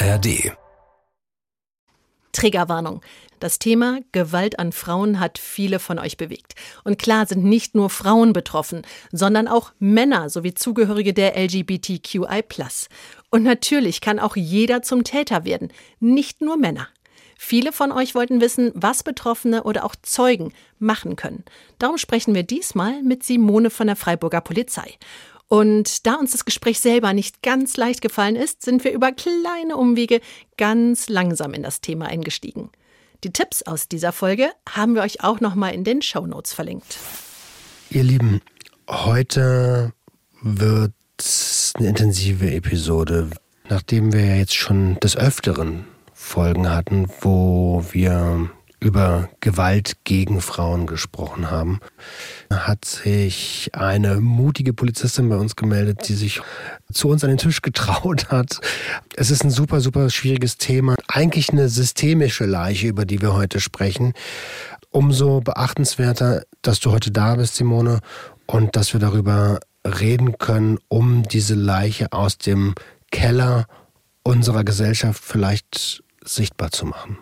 ARD. Triggerwarnung. Das Thema Gewalt an Frauen hat viele von euch bewegt. Und klar sind nicht nur Frauen betroffen, sondern auch Männer sowie Zugehörige der LGBTQI. Und natürlich kann auch jeder zum Täter werden, nicht nur Männer. Viele von euch wollten wissen, was Betroffene oder auch Zeugen machen können. Darum sprechen wir diesmal mit Simone von der Freiburger Polizei. Und da uns das Gespräch selber nicht ganz leicht gefallen ist, sind wir über kleine Umwege ganz langsam in das Thema eingestiegen. Die Tipps aus dieser Folge haben wir euch auch nochmal in den Show Notes verlinkt. Ihr Lieben, heute wird eine intensive Episode, nachdem wir jetzt schon des Öfteren Folgen hatten, wo wir über Gewalt gegen Frauen gesprochen haben, hat sich eine mutige Polizistin bei uns gemeldet, die sich zu uns an den Tisch getraut hat. Es ist ein super, super schwieriges Thema. Eigentlich eine systemische Leiche, über die wir heute sprechen. Umso beachtenswerter, dass du heute da bist, Simone, und dass wir darüber reden können, um diese Leiche aus dem Keller unserer Gesellschaft vielleicht sichtbar zu machen.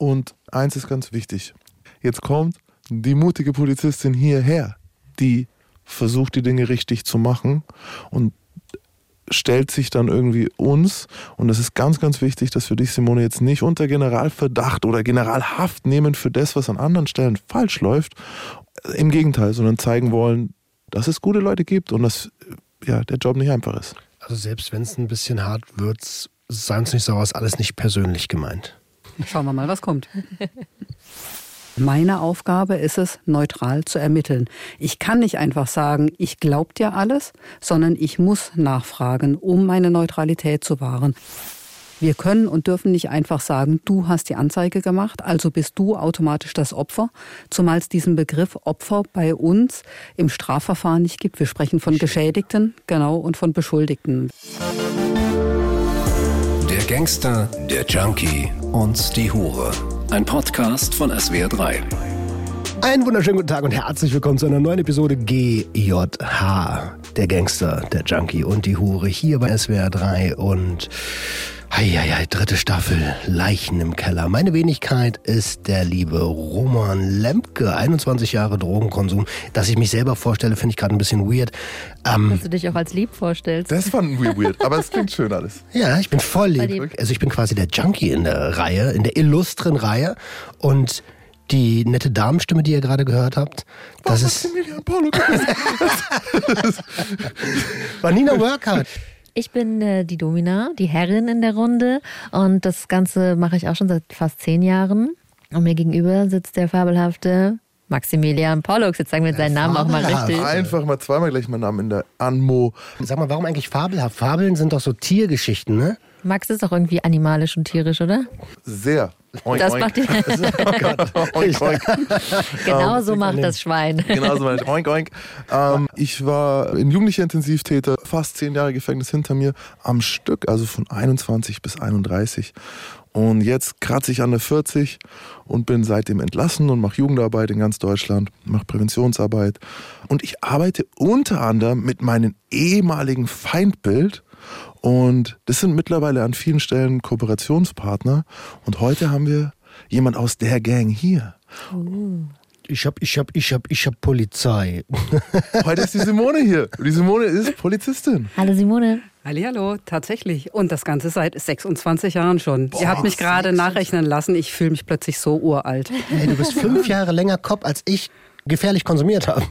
Und eins ist ganz wichtig. Jetzt kommt die mutige Polizistin hierher, die versucht, die Dinge richtig zu machen und stellt sich dann irgendwie uns, und das ist ganz, ganz wichtig, dass wir dich, Simone, jetzt nicht unter Generalverdacht oder Generalhaft nehmen für das, was an anderen Stellen falsch läuft. Im Gegenteil, sondern zeigen wollen, dass es gute Leute gibt und dass ja, der Job nicht einfach ist. Also selbst wenn es ein bisschen hart wird, seien es nicht so aus, alles nicht persönlich gemeint. Schauen wir mal, was kommt. Meine Aufgabe ist es, neutral zu ermitteln. Ich kann nicht einfach sagen, ich glaube dir alles, sondern ich muss nachfragen, um meine Neutralität zu wahren. Wir können und dürfen nicht einfach sagen, du hast die Anzeige gemacht, also bist du automatisch das Opfer, zumal es diesen Begriff Opfer bei uns im Strafverfahren nicht gibt. Wir sprechen von Geschädigten, genau, und von Beschuldigten. Der Gangster, der Junkie und die Hure. Ein Podcast von SWR3. Einen wunderschönen guten Tag und herzlich willkommen zu einer neuen Episode GJH. Der Gangster, der Junkie und die Hure hier bei SWR3 und Heieiei, dritte Staffel, Leichen im Keller. Meine Wenigkeit ist der liebe Roman Lemke, 21 Jahre Drogenkonsum. Dass ich mich selber vorstelle, finde ich gerade ein bisschen weird. Ähm, Dass du dich auch als lieb vorstellst. Das fanden wir weird, aber es klingt schön alles. Ja, ich bin voll lieb. Also ich bin quasi der Junkie in der Reihe, in der illustren Reihe und die nette Damenstimme, die ihr gerade gehört habt, das ist Vanina Workout. Ich bin äh, die Domina, die Herrin in der Runde und das Ganze mache ich auch schon seit fast zehn Jahren. Und mir gegenüber sitzt der fabelhafte Maximilian Pollux. Jetzt sagen wir seinen Namen auch mal richtig. Einfach mal zweimal gleich meinen Namen in der Anmo. Sag mal, warum eigentlich fabelhaft? Fabeln sind doch so Tiergeschichten, ne? Max ist doch irgendwie animalisch und tierisch, oder? Sehr. Oink, das oink. macht die. oh oink, oink. genau ähm, so macht das Schwein. genau so macht Oink, oink. Ähm, ich war in jugendlicher Intensivtäter, fast zehn Jahre Gefängnis hinter mir, am Stück, also von 21 bis 31. Und jetzt kratze ich an der 40 und bin seitdem entlassen und mache Jugendarbeit in ganz Deutschland, mache Präventionsarbeit. Und ich arbeite unter anderem mit meinem ehemaligen Feindbild und das sind mittlerweile an vielen Stellen Kooperationspartner. Und heute haben wir jemand aus der Gang hier. Oh. Ich hab, ich hab, ich hab, ich hab Polizei. Heute ist die Simone hier. Die Simone ist Polizistin. Hallo Simone. Hallo, tatsächlich. Und das Ganze seit 26 Jahren schon. Boah, Sie hat mich gerade nachrechnen lassen. Ich fühle mich plötzlich so uralt. Hey, du bist fünf Jahre länger Kopf, als ich gefährlich konsumiert habe.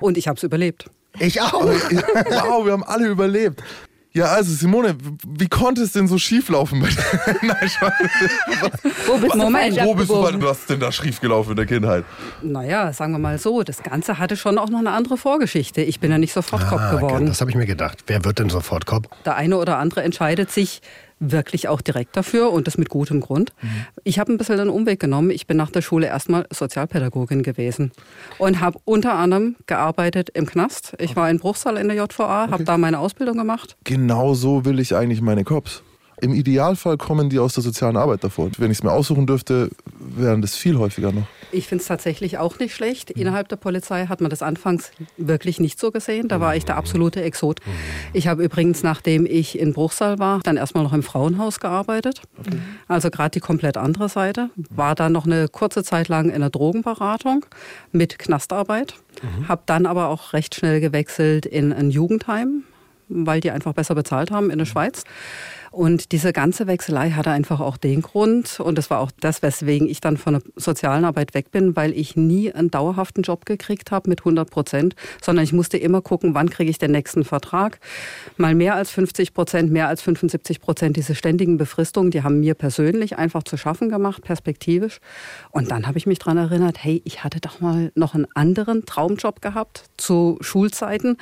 Und ich habe es überlebt. Ich auch. Wow, wir haben alle überlebt. Ja, also Simone, wie konnte es denn so schief laufen? Nein, Wo bist, Moment, wo bist du, was ist denn da schief gelaufen in der Kindheit? Naja, sagen wir mal so, das Ganze hatte schon auch noch eine andere Vorgeschichte. Ich bin ja nicht sofort ah, Kopf geworden. Das habe ich mir gedacht. Wer wird denn sofort Kopf? Der eine oder andere entscheidet sich wirklich auch direkt dafür und das mit gutem Grund. Mhm. Ich habe ein bisschen den Umweg genommen. Ich bin nach der Schule erstmal Sozialpädagogin gewesen und habe unter anderem gearbeitet im Knast. Ich okay. war in Bruchsal in der JVA, okay. habe da meine Ausbildung gemacht. Genau so will ich eigentlich meine Cops. Im Idealfall kommen die aus der sozialen Arbeit davor. Wenn ich es mir aussuchen dürfte, wären das viel häufiger noch. Ich finde es tatsächlich auch nicht schlecht. Innerhalb der Polizei hat man das anfangs wirklich nicht so gesehen. Da war ich der absolute Exot. Ich habe übrigens, nachdem ich in Bruchsal war, dann erstmal noch im Frauenhaus gearbeitet. Also gerade die komplett andere Seite. War dann noch eine kurze Zeit lang in der Drogenberatung mit Knastarbeit. Habe dann aber auch recht schnell gewechselt in ein Jugendheim, weil die einfach besser bezahlt haben in der Schweiz. Und diese ganze Wechselei hatte einfach auch den Grund, und das war auch das, weswegen ich dann von der sozialen Arbeit weg bin, weil ich nie einen dauerhaften Job gekriegt habe mit 100 Prozent, sondern ich musste immer gucken, wann kriege ich den nächsten Vertrag. Mal mehr als 50 Prozent, mehr als 75 Prozent, diese ständigen Befristungen, die haben mir persönlich einfach zu schaffen gemacht, perspektivisch. Und dann habe ich mich daran erinnert, hey, ich hatte doch mal noch einen anderen Traumjob gehabt zu Schulzeiten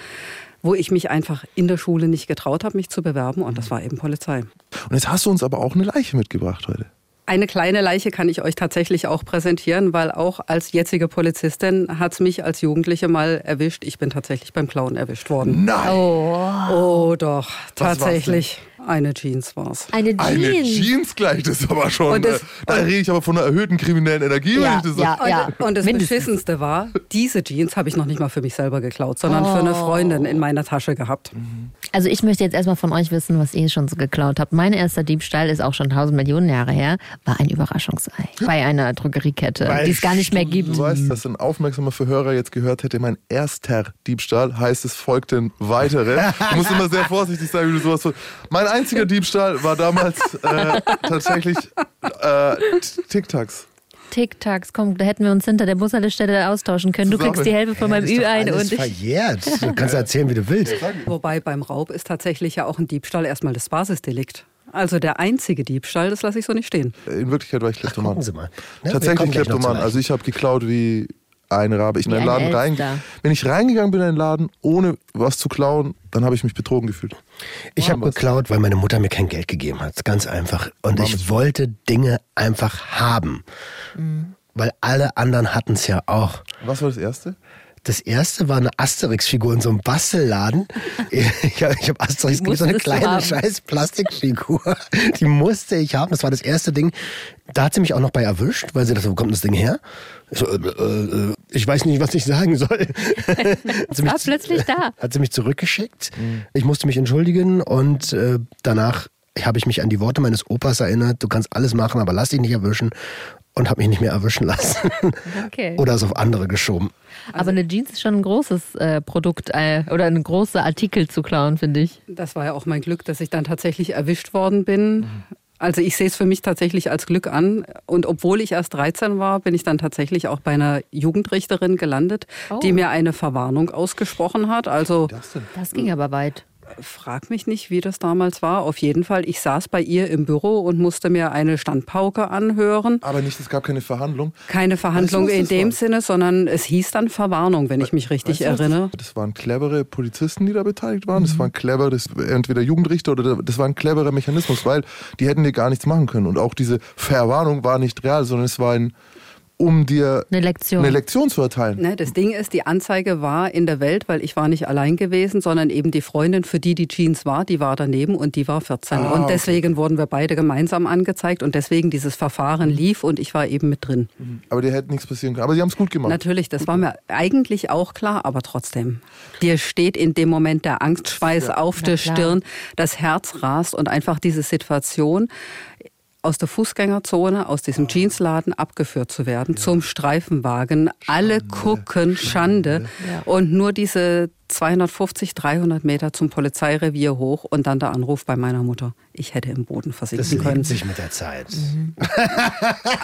wo ich mich einfach in der Schule nicht getraut habe, mich zu bewerben. Und das war eben Polizei. Und jetzt hast du uns aber auch eine Leiche mitgebracht heute. Eine kleine Leiche kann ich euch tatsächlich auch präsentieren, weil auch als jetzige Polizistin hat es mich als Jugendliche mal erwischt. Ich bin tatsächlich beim Klauen erwischt worden. Nein! Oh, doch, Was tatsächlich. Eine Jeans war's. Eine Jeans. Eine Jeans gleich, das ist aber schon. Und das- äh, da rede ich aber von einer erhöhten kriminellen Energie, wenn Ja, ich das ja. sage. Und das mindestens. Beschissenste war, diese Jeans habe ich noch nicht mal für mich selber geklaut, sondern für eine Freundin in meiner Tasche gehabt. Also ich möchte jetzt erstmal von euch wissen, was ihr schon so geklaut habt. Mein erster Diebstahl ist auch schon tausend Millionen Jahre her, war ein Überraschungsei bei einer Drogeriekette, die es gar nicht mehr gibt. Du weißt, dass ein aufmerksamer Verhörer jetzt gehört hätte, mein erster Diebstahl heißt, es folgten weitere. Du musst immer sehr vorsichtig sein, wie du sowas. Mein einziger Diebstahl war damals äh, tatsächlich äh, Tic-Tacs. Tic-Tacs, komm, da hätten wir uns hinter der Bushaltestelle austauschen können. Du Zusammen. kriegst die Hälfte von meinem Ü ein und ich. verjährt. Du kannst erzählen, wie du willst. Wobei beim Raub ist tatsächlich ja auch ein Diebstahl erstmal das Basisdelikt. Also der einzige Diebstahl, das lasse ich so nicht stehen. In Wirklichkeit war ich Kleptoman. Gucken Sie mal. Ne, Tatsächlich Kleptoman. Also ich habe geklaut wie eine Rabe. Ich bin in den ein Laden rein, wenn ich reingegangen bin in den Laden, ohne was zu klauen, dann habe ich mich betrogen gefühlt. Ich habe geklaut, weil meine Mutter mir kein Geld gegeben hat. Ganz einfach. Und ich wollte Dinge einfach haben. Weil alle anderen hatten es ja auch. Was war das Erste? Das erste war eine Asterix-Figur in so einem Bastelladen. Ich habe hab Asterix geliebt, so eine kleine scheiß Plastikfigur. Die musste ich haben. Das war das erste Ding. Da hat sie mich auch noch bei erwischt, weil sie dachte, wo kommt das Ding her? Ich, so, äh, äh, ich weiß nicht, was ich sagen soll. Hat sie mich war plötzlich da. Hat sie mich zurückgeschickt. Ich musste mich entschuldigen und äh, danach habe ich mich an die Worte meines Opas erinnert. Du kannst alles machen, aber lass dich nicht erwischen. Und habe mich nicht mehr erwischen lassen. Okay. Oder es auf andere geschoben. Aber eine Jeans ist schon ein großes äh, Produkt äh, oder ein großer Artikel zu klauen, finde ich. Das war ja auch mein Glück, dass ich dann tatsächlich erwischt worden bin. Also ich sehe es für mich tatsächlich als Glück an. Und obwohl ich erst 13 war, bin ich dann tatsächlich auch bei einer Jugendrichterin gelandet, Oh. die mir eine Verwarnung ausgesprochen hat. Also Das ging aber weit. Frag mich nicht, wie das damals war. Auf jeden Fall, ich saß bei ihr im Büro und musste mir eine Standpauke anhören. Aber nicht, es gab keine Verhandlung. Keine Verhandlung in dem? Sinne, sondern es hieß dann Verwarnung, wenn ich mich richtig Weißt du, erinnere. Das, waren clevere Polizisten, die da beteiligt waren. Das waren clever, das, entweder Jugendrichter oder das war ein cleverer Mechanismus, weil die hätten dir gar nichts machen können. Und auch diese Verwarnung war nicht real, sondern es war ein, um dir Eine Lektion. eine Lektion zu erteilen. Ne, das Ding ist, die Anzeige war in der Welt, weil ich war nicht allein gewesen, sondern eben die Freundin, für die die Jeans war, die war daneben und die war 14. Ah, und okay. deswegen wurden wir beide gemeinsam angezeigt und deswegen dieses Verfahren lief und ich war eben mit drin. Aber dir hätte nichts passieren können. Aber sie haben es gut gemacht. Natürlich, das war mir eigentlich auch klar, aber trotzdem. Dir steht in dem Moment der Angstschweiß auf Na der klar. Stirn, das Herz rast und einfach diese Situation aus der Fußgängerzone, aus diesem Jeansladen abgeführt zu werden, zum Streifenwagen. Alle gucken, Schande. Und nur diese 250, 300 Meter zum Polizeirevier hoch und dann der Anruf bei meiner Mutter. Ich hätte im Boden Das versinken können. lebt sich mit der Zeit.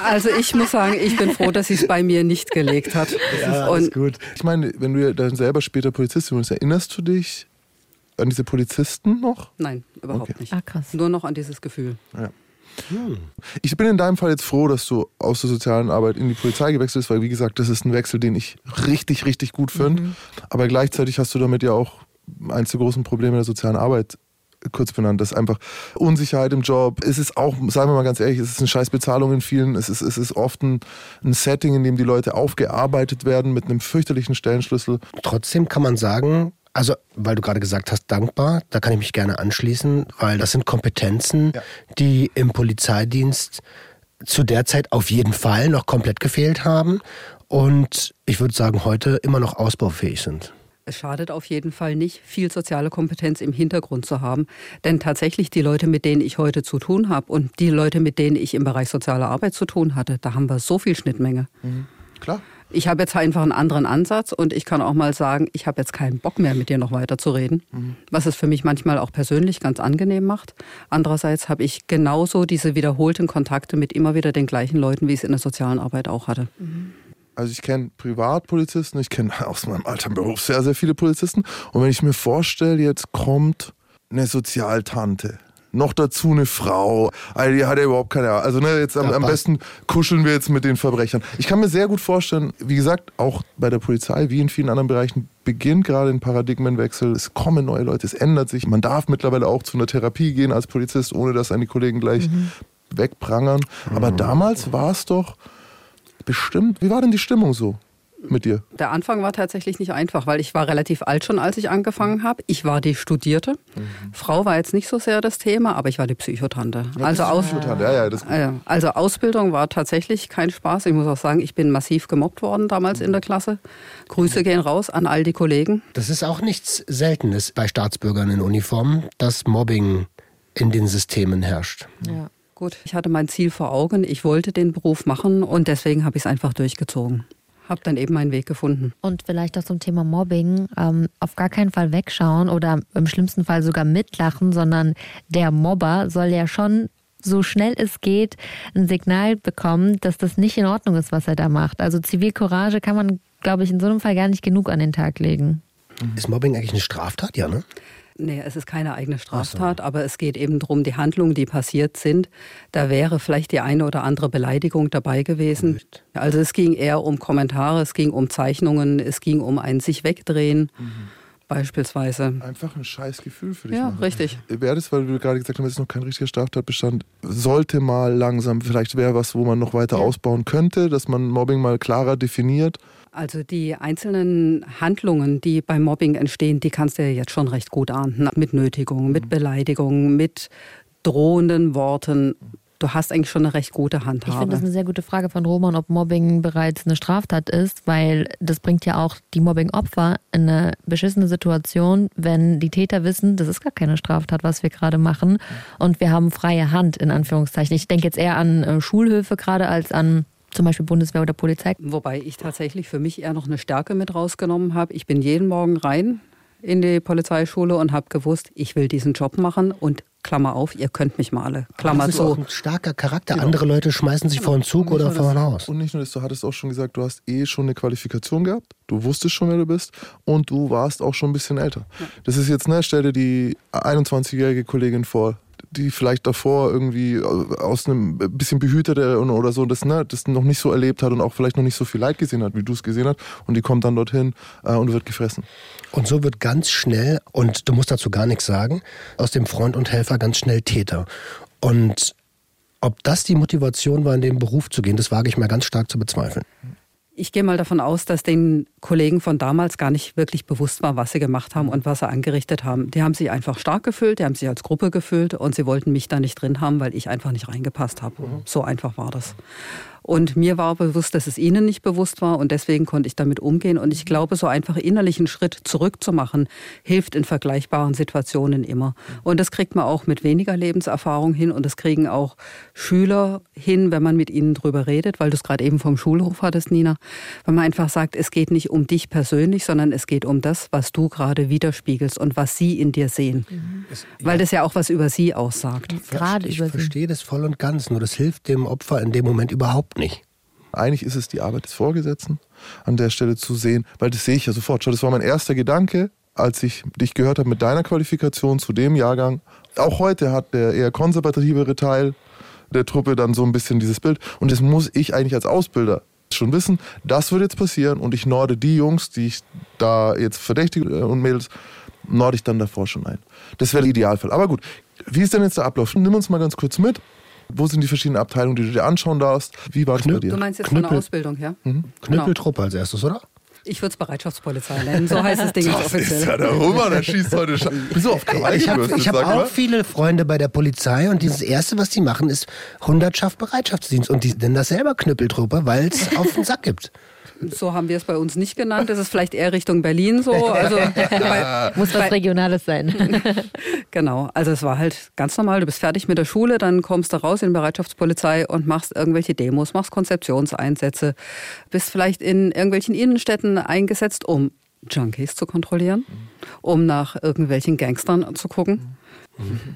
Also ich muss sagen, ich bin froh, dass sie es bei mir nicht gelegt hat. und gut. Ich meine, wenn du ja dann selber später Polizistin bist, erinnerst du dich an diese Polizisten noch? Nein, überhaupt Okay. nicht. Ah, krass. Nur noch an dieses Gefühl. Ich bin in deinem Fall jetzt froh, dass du aus der sozialen Arbeit in die Polizei gewechselt bist, weil wie gesagt, das ist ein Wechsel, den ich richtig, richtig gut finde. Aber gleichzeitig hast du damit ja auch eins der großen Probleme der sozialen Arbeit kurz benannt. Das ist einfach Unsicherheit im Job. Es ist auch, sagen wir mal ganz ehrlich, es ist eine scheiß Bezahlung in vielen. Es ist, es ist oft ein, ein Setting, in dem die Leute aufgearbeitet werden mit einem fürchterlichen Stellenschlüssel. Trotzdem kann man sagen, also weil du gerade gesagt hast, dankbar, da kann ich mich gerne anschließen, weil das sind Kompetenzen, Ja. die im Polizeidienst zu der Zeit auf jeden Fall noch komplett gefehlt haben und ich würde sagen, heute immer noch ausbaufähig sind. Es schadet auf jeden Fall nicht, viel soziale Kompetenz im Hintergrund zu haben. Denn tatsächlich die Leute, mit denen ich heute zu tun habe und die Leute, mit denen ich im Bereich soziale Arbeit zu tun hatte, da haben wir so viel Schnittmenge. Mhm. Klar. Ich habe jetzt einfach einen anderen Ansatz und ich kann auch mal sagen, ich habe jetzt keinen Bock mehr, mit dir noch weiter zu reden. Mhm. Was es für mich manchmal auch persönlich ganz angenehm macht. Andererseits habe ich genauso diese wiederholten Kontakte mit immer wieder den gleichen Leuten, wie ich es in der sozialen Arbeit auch hatte. Mhm. Also ich kenne Privatpolizisten, ich kenne aus meinem alten Beruf sehr, sehr viele Polizisten. Und wenn ich mir vorstelle, jetzt kommt eine Sozialtante, noch dazu eine Frau. Also die hat ja überhaupt keine Ahnung. Also ne, jetzt am, am, besten kuscheln wir jetzt mit den Verbrechern. Ich kann mir sehr gut vorstellen, wie gesagt, auch bei der Polizei, wie in vielen anderen Bereichen, beginnt gerade ein Paradigmenwechsel. Es kommen neue Leute, es ändert sich. Man darf mittlerweile auch zu einer Therapie gehen als Polizist, ohne dass einen die Kollegen gleich mhm. wegprangern. Aber mhm. damals war es doch bestimmt. Wie war denn die Stimmung so? Mit dir? Der Anfang war tatsächlich nicht einfach, weil ich war relativ alt schon, als ich angefangen habe. Ich war die Studierte. Mhm. Frau war jetzt nicht so sehr das Thema, aber ich war die Psychotante. Ja, also, Aus Psychotante. Ja, ja, also Ausbildung war tatsächlich kein Spaß. Ich muss auch sagen, ich bin massiv gemobbt worden damals in der Klasse. Grüße gehen raus an all die Kollegen. Das ist auch nichts Seltenes bei Staatsbürgern in Uniform, dass Mobbing in den Systemen herrscht. Ja. Gut, ich hatte mein Ziel vor Augen. Ich wollte den Beruf machen und deswegen habe ich es einfach durchgezogen habe dann eben meinen Weg gefunden. Und vielleicht auch zum Thema Mobbing, ähm, auf gar keinen Fall wegschauen oder im schlimmsten Fall sogar mitlachen, sondern der Mobber soll ja schon so schnell es geht ein Signal bekommen, dass das nicht in Ordnung ist, was er da macht. Also Zivilcourage kann man, glaube ich, in so einem Fall gar nicht genug an den Tag legen. Ist Mobbing eigentlich eine Straftat, ja, ne? Nee, es ist keine eigene Straftat, so. aber es geht eben darum, die Handlungen, die passiert sind, da wäre vielleicht die eine oder andere Beleidigung dabei gewesen. Nicht. Also es ging eher um Kommentare, es ging um Zeichnungen, es ging um ein sich wegdrehen. Mhm. Beispielsweise. Einfach ein scheiß Gefühl für dich. Ja, machen. richtig. Wäre das, weil du gerade gesagt hast, es ist noch kein richtiger Straftatbestand, sollte mal langsam, vielleicht wäre was, wo man noch weiter ja. ausbauen könnte, dass man Mobbing mal klarer definiert. Also die einzelnen Handlungen, die beim Mobbing entstehen, die kannst du ja jetzt schon recht gut ahnden. Mit Nötigung, mit mhm. Beleidigung, mit drohenden Worten. Du hast eigentlich schon eine recht gute Handhabe. Ich finde das eine sehr gute Frage von Roman, ob Mobbing bereits eine Straftat ist, weil das bringt ja auch die Mobbing-Opfer in eine beschissene Situation, wenn die Täter wissen, das ist gar keine Straftat, was wir gerade machen. Und wir haben freie Hand, in Anführungszeichen. Ich denke jetzt eher an äh, Schulhöfe gerade als an zum Beispiel Bundeswehr oder Polizei. Wobei ich tatsächlich für mich eher noch eine Stärke mit rausgenommen habe. Ich bin jeden Morgen rein in die Polizeischule und habe gewusst, ich will diesen Job machen und Klammer auf, ihr könnt mich mal alle. Klammer das ist zu. Auch ein starker Charakter. Genau. Andere Leute schmeißen sich vor einen Zug oder vor ein Haus. Und nicht nur das, du hattest auch schon gesagt, du hast eh schon eine Qualifikation gehabt. Du wusstest schon, wer du bist. Und du warst auch schon ein bisschen älter. Ja. Das ist jetzt, ne, stell dir die 21-jährige Kollegin vor, die vielleicht davor irgendwie äh, aus einem bisschen behüteter oder so das, ne, das noch nicht so erlebt hat und auch vielleicht noch nicht so viel Leid gesehen hat, wie du es gesehen hast. Und die kommt dann dorthin äh, und wird gefressen. Und so wird ganz schnell, und du musst dazu gar nichts sagen, aus dem Freund und Helfer ganz schnell Täter. Und ob das die Motivation war, in den Beruf zu gehen, das wage ich mal ganz stark zu bezweifeln. Ich gehe mal davon aus, dass den Kollegen von damals gar nicht wirklich bewusst war, was sie gemacht haben und was sie angerichtet haben. Die haben sich einfach stark gefühlt, die haben sich als Gruppe gefühlt und sie wollten mich da nicht drin haben, weil ich einfach nicht reingepasst habe. Mhm. So einfach war das. Und mir war bewusst, dass es ihnen nicht bewusst war und deswegen konnte ich damit umgehen. Und ich glaube, so einfach innerlich einen Schritt zurückzumachen, hilft in vergleichbaren Situationen immer. Und das kriegt man auch mit weniger Lebenserfahrung hin und das kriegen auch Schüler hin, wenn man mit ihnen drüber redet, weil du es gerade eben vom Schulhof hattest, Nina. Wenn man einfach sagt, es geht nicht um dich persönlich, sondern es geht um das, was du gerade widerspiegelst und was sie in dir sehen. Mhm. Es, weil das ja auch was über sie aussagt. Gerade ich verstehe das voll und ganz, nur das hilft dem Opfer in dem Moment überhaupt nicht. Eigentlich ist es die Arbeit des Vorgesetzten, an der Stelle zu sehen, weil das sehe ich ja sofort. Schau, das war mein erster Gedanke, als ich dich gehört habe mit deiner Qualifikation zu dem Jahrgang. Auch heute hat der eher konservativere Teil der Truppe dann so ein bisschen dieses Bild. Und das muss ich eigentlich als Ausbilder schon wissen, das wird jetzt passieren und ich norde die Jungs, die ich da jetzt verdächtige äh, und Mädels, norde ich dann davor schon ein. Das wäre der Idealfall. Aber gut, wie ist denn jetzt der Ablauf? Nimm uns mal ganz kurz mit. Wo sind die verschiedenen Abteilungen, die du dir anschauen darfst? Wie war das bei dir? Du meinst jetzt Knüppel. von der Ausbildung her? Mhm. Knüppeltruppe als erstes, oder? Ich würde es Bereitschaftspolizei nennen, so heißt das Ding jetzt Das offiziell. ist ja der Hummer, der schießt heute schon. Bist du auf Ich habe hab sag mal? auch viele Freunde bei der Polizei und das Erste, was die machen, ist Hundertschaft Bereitschaftsdienst. Und die nennen das selber Knüppeltruppe, weil es auf den Sack gibt. So haben wir es bei uns nicht genannt. Das ist vielleicht eher Richtung Berlin so. Also, bei, Muss was Regionales sein. genau. Also es war halt ganz normal. Du bist fertig mit der Schule, dann kommst du raus in die Bereitschaftspolizei und machst irgendwelche Demos, machst Konzeptionseinsätze, bist vielleicht in irgendwelchen Innenstädten eingesetzt, um Junkies zu kontrollieren, um nach irgendwelchen Gangstern zu gucken.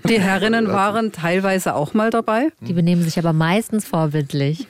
Die Herrinnen waren teilweise auch mal dabei. Die benehmen sich aber meistens vorbildlich.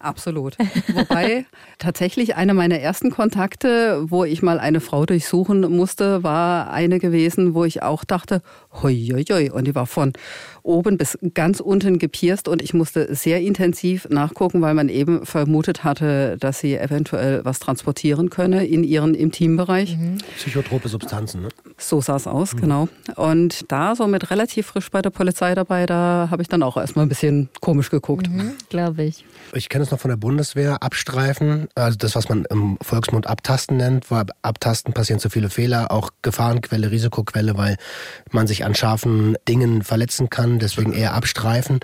Absolut. Wobei tatsächlich einer meiner ersten Kontakte, wo ich mal eine Frau durchsuchen musste, war eine gewesen, wo ich auch dachte, hoi, hoi, hoi. Und die war von oben bis ganz unten gepierst und ich musste sehr intensiv nachgucken, weil man eben vermutet hatte, dass sie eventuell was transportieren könne in ihren Intimbereich. Psychotrope Substanzen, ne? So sah es aus, genau. Und da so mit relativ frisch bei der Polizei dabei, da habe ich dann auch erstmal ein bisschen komisch geguckt. Glaube ich. Ich kenne es noch von der Bundeswehr, Abstreifen, also das, was man im Volksmund Abtasten nennt, weil Abtasten passieren zu viele Fehler, auch Gefahrenquelle, Risikoquelle, weil man sich an scharfen Dingen verletzen kann, deswegen eher abstreifen.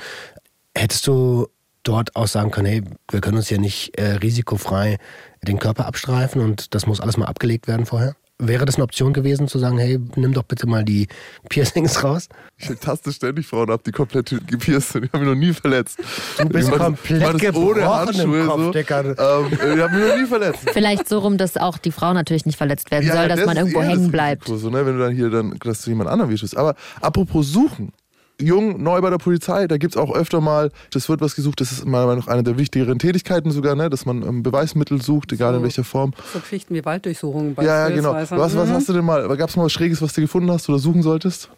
Hättest du dort auch sagen können, hey, wir können uns ja nicht äh, risikofrei den Körper abstreifen und das muss alles mal abgelegt werden vorher? Wäre das eine Option gewesen, zu sagen, hey, nimm doch bitte mal die Piercings raus? Ich taste ständig Frauen ab, die komplett gepierst sind. Ich habe mich noch nie verletzt. Du bist Ich komplett mach gebrochen im Handschuhe Kopf, so. Ähm, ich habe mich noch nie verletzt. Vielleicht so rum, dass auch die Frau natürlich nicht verletzt werden soll, dass das man irgendwo hängen bleibt. Risiko, So, ne? Wenn du dann hier dann, dass du jemand anderen wischst. Aber apropos suchen. Jung, neu bei der Polizei, da gibt's auch öfter mal, das wird was gesucht, das ist meiner Meinung nach eine der wichtigeren Tätigkeiten sogar, ne? dass man ähm, Beweismittel sucht, egal in So. welcher Form. So Geschichten wie Walddurchsuchungen Ja, ja, genau. Was, was Mhm. hast du denn mal, gab's mal was Schräges, was du gefunden hast oder suchen solltest?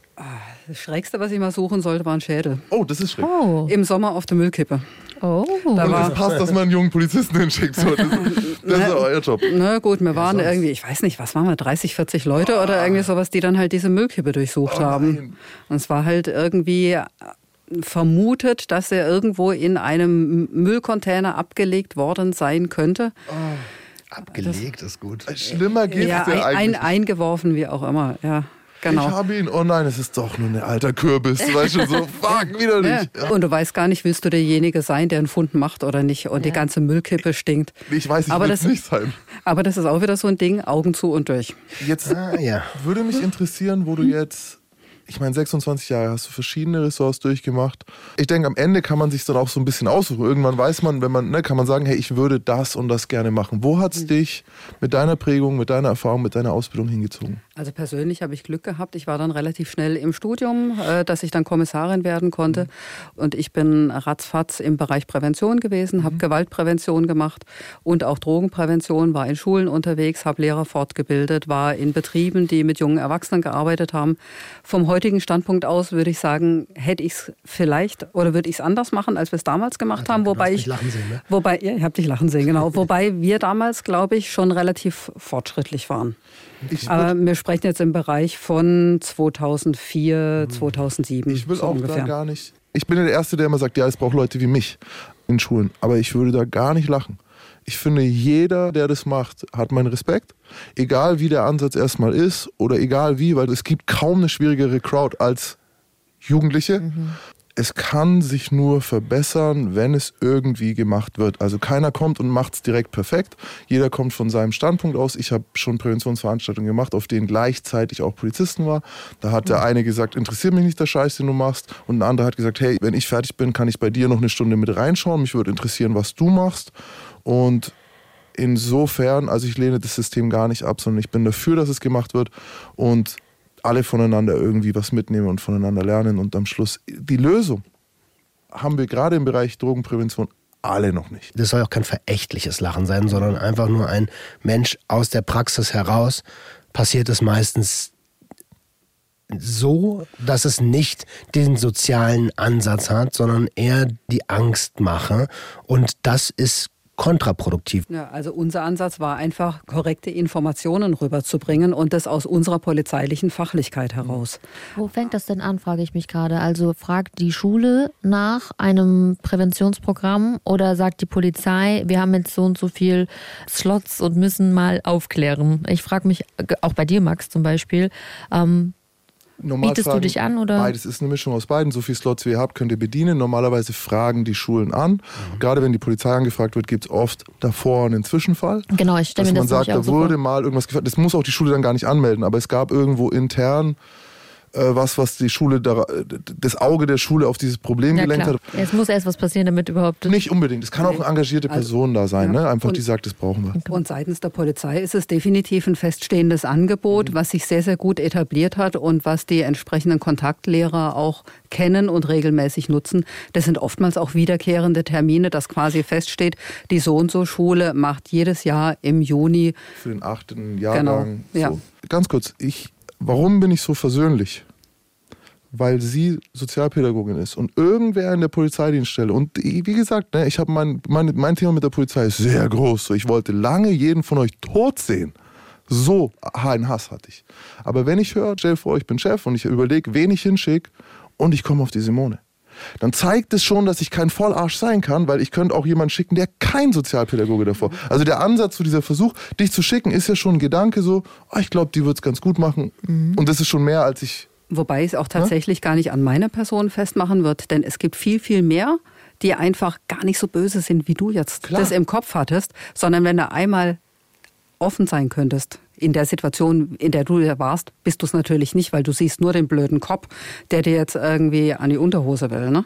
Das Schrägste, was ich mal suchen sollte, war ein Schädel. Oh, das ist schräg. Oh. Im Sommer auf der Müllkippe. Oh. Da Und war, es passt, dass man einen jungen Polizisten hinschickt. So, das, das ist euer Job. na gut, wir waren irgendwie, ich weiß nicht, was waren wir, 30, 40 Leute oder irgendwie sowas, die dann halt diese Müllkippe durchsucht Oh haben. Und es war halt irgendwie äh, vermutet, dass er irgendwo in einem Müllcontainer abgelegt worden sein könnte. Abgelegt ist gut. Schlimmer geht's ja, ja ein, eigentlich. ein, eingeworfen, wie auch immer. Ja, genau. Ich habe ihn. Oh nein, es ist doch nur ein alter Kürbis. Weißt du, so, fuck, wieder Ja. nicht. Ja. Und du weißt gar nicht, willst du derjenige sein, der einen Fund macht oder nicht und die ganze Müllkippe stinkt. Ich weiß, ich Aber will das- es nicht sein. Aber das ist auch wieder so ein Ding, Augen zu und durch. Jetzt Ah, ja. würde mich interessieren, wo du jetzt, ich meine, 26 Jahre hast du verschiedene Ressorts durchgemacht. Ich denke, am Ende kann man sich dann auch so ein bisschen aussuchen. Irgendwann weiß man, wenn man, ne, kann man sagen, hey, ich würde das und das gerne machen. Wo hat's dich mit deiner Prägung, mit deiner Erfahrung, mit deiner Ausbildung hingezogen? Also persönlich habe ich Glück gehabt. Ich war dann relativ schnell im Studium, äh, dass ich dann Kommissarin werden konnte. Und ich bin ratzfatz im Bereich Prävention gewesen, habe Gewaltprävention gemacht und auch Drogenprävention, war in Schulen unterwegs, habe Lehrer fortgebildet, war in Betrieben, die mit jungen Erwachsenen gearbeitet haben. Vom heutigen Standpunkt aus würde ich sagen, hätte ich es vielleicht oder würde ich es anders machen, als wir es damals gemacht haben. du Wobei ich lachen sehen, ne? Wobei, ja, ich habe dich lachen sehen, genau. Wobei wir damals, glaube ich, schon relativ fortschrittlich waren. Ich, Aber wir sprechen jetzt im Bereich von 2004, 2007. ich will so auch ungefähr. da gar nicht. Ich bin der Erste, der immer sagt, ja, es braucht Leute wie mich in Schulen. Aber ich würde da gar nicht lachen. Ich finde, jeder, der das macht, hat meinen Respekt. Egal wie der Ansatz erstmal ist oder egal wie, weil es gibt kaum eine schwierigere Crowd als Jugendliche. Es kann sich nur verbessern, wenn es irgendwie gemacht wird. Also keiner kommt und macht es direkt perfekt. Jeder kommt von seinem Standpunkt aus. Ich habe schon Präventionsveranstaltungen gemacht, auf denen gleichzeitig auch Polizisten war. Da hat der eine gesagt, interessiert mich nicht der Scheiß, den du machst. Und ein anderer hat gesagt, hey, wenn ich fertig bin, kann ich bei dir noch eine Stunde mit reinschauen. Mich würde interessieren, was du machst. Und insofern, also ich lehne das System gar nicht ab, sondern ich bin dafür, dass es gemacht wird und alle voneinander irgendwie was mitnehmen und voneinander lernen und am Schluss die Lösung haben wir gerade im Bereich Drogenprävention alle noch nicht. Das soll auch kein verächtliches Lachen sein, sondern einfach nur ein Mensch aus der Praxis heraus. Passiert es meistens so, dass es nicht den sozialen Ansatz hat, sondern eher die Angstmache. Und das ist kontraproduktiv. Ja, also unser Ansatz war einfach, korrekte Informationen rüberzubringen und das aus unserer polizeilichen Fachlichkeit heraus. Wo fängt das denn an, frage ich mich gerade. Also fragt die Schule nach einem Präventionsprogramm oder sagt die Polizei, wir haben jetzt so und so viel Slots und müssen mal aufklären. Ich frage mich, auch bei dir, Max zum Beispiel, ähm, Normal Bietest du fragen- dich an, oder? Beides ist eine Mischung aus beiden. So viele Slots wie ihr habt, könnt ihr bedienen. Normalerweise fragen die Schulen an. Mhm. Gerade wenn die Polizei angefragt wird, gibt es oft davor einen Zwischenfall. genau, ich stelle mir man das sagt, nämlich auch da wurde mal irgendwas gefragt. Das muss auch die Schule dann gar nicht anmelden, aber es gab irgendwo intern was, was die Schule, da, das Auge der Schule auf dieses Problem Ja, gelenkt klar. hat. Es muss erst was passieren, damit überhaupt. Nicht unbedingt. Es kann auch eine engagierte Also, Person da sein, ja. ne? einfach Und- die sagt, das brauchen wir. Und seitens der Polizei ist es definitiv ein feststehendes Angebot, was sich sehr, sehr gut etabliert hat und was die entsprechenden Kontaktlehrer auch kennen und regelmäßig nutzen. Das sind oftmals auch wiederkehrende Termine, dass quasi feststeht, die so und so Schule macht jedes Jahr im Juni. Für den achten Jahrgang. Genau, ja. So. Ganz kurz, ich, warum bin ich so versöhnlich? Weil sie Sozialpädagogin ist und irgendwer in der Polizeidienststelle. Und wie gesagt, ne, ich habe mein, mein, mein Thema mit der Polizei ist sehr groß. Ich wollte lange jeden von euch tot sehen. So einen Hass hatte ich. Aber wenn ich höre, stell vor, ich bin Chef und ich überlege, wen ich hinschicke und ich komme auf die Simone. Dann zeigt es schon, dass ich kein Vollarsch sein kann, weil ich könnte auch jemanden schicken, der kein Sozialpädagoge davor. Also der Ansatz zu dieser Versuch, dich zu schicken, ist ja schon ein Gedanke so, ah, ich glaube, die wird es ganz gut machen. Und das ist schon mehr, als ich Wobei ich es auch tatsächlich gar nicht an meiner Person festmachen wird, denn es gibt viel, viel mehr, die einfach gar nicht so böse sind, wie du jetzt Klar. das im Kopf hattest, sondern wenn du einmal offen sein könntest in der Situation, in der du da warst, bist du es natürlich nicht, weil du siehst nur den blöden Kopf, der dir jetzt irgendwie an die Unterhose will. Ne?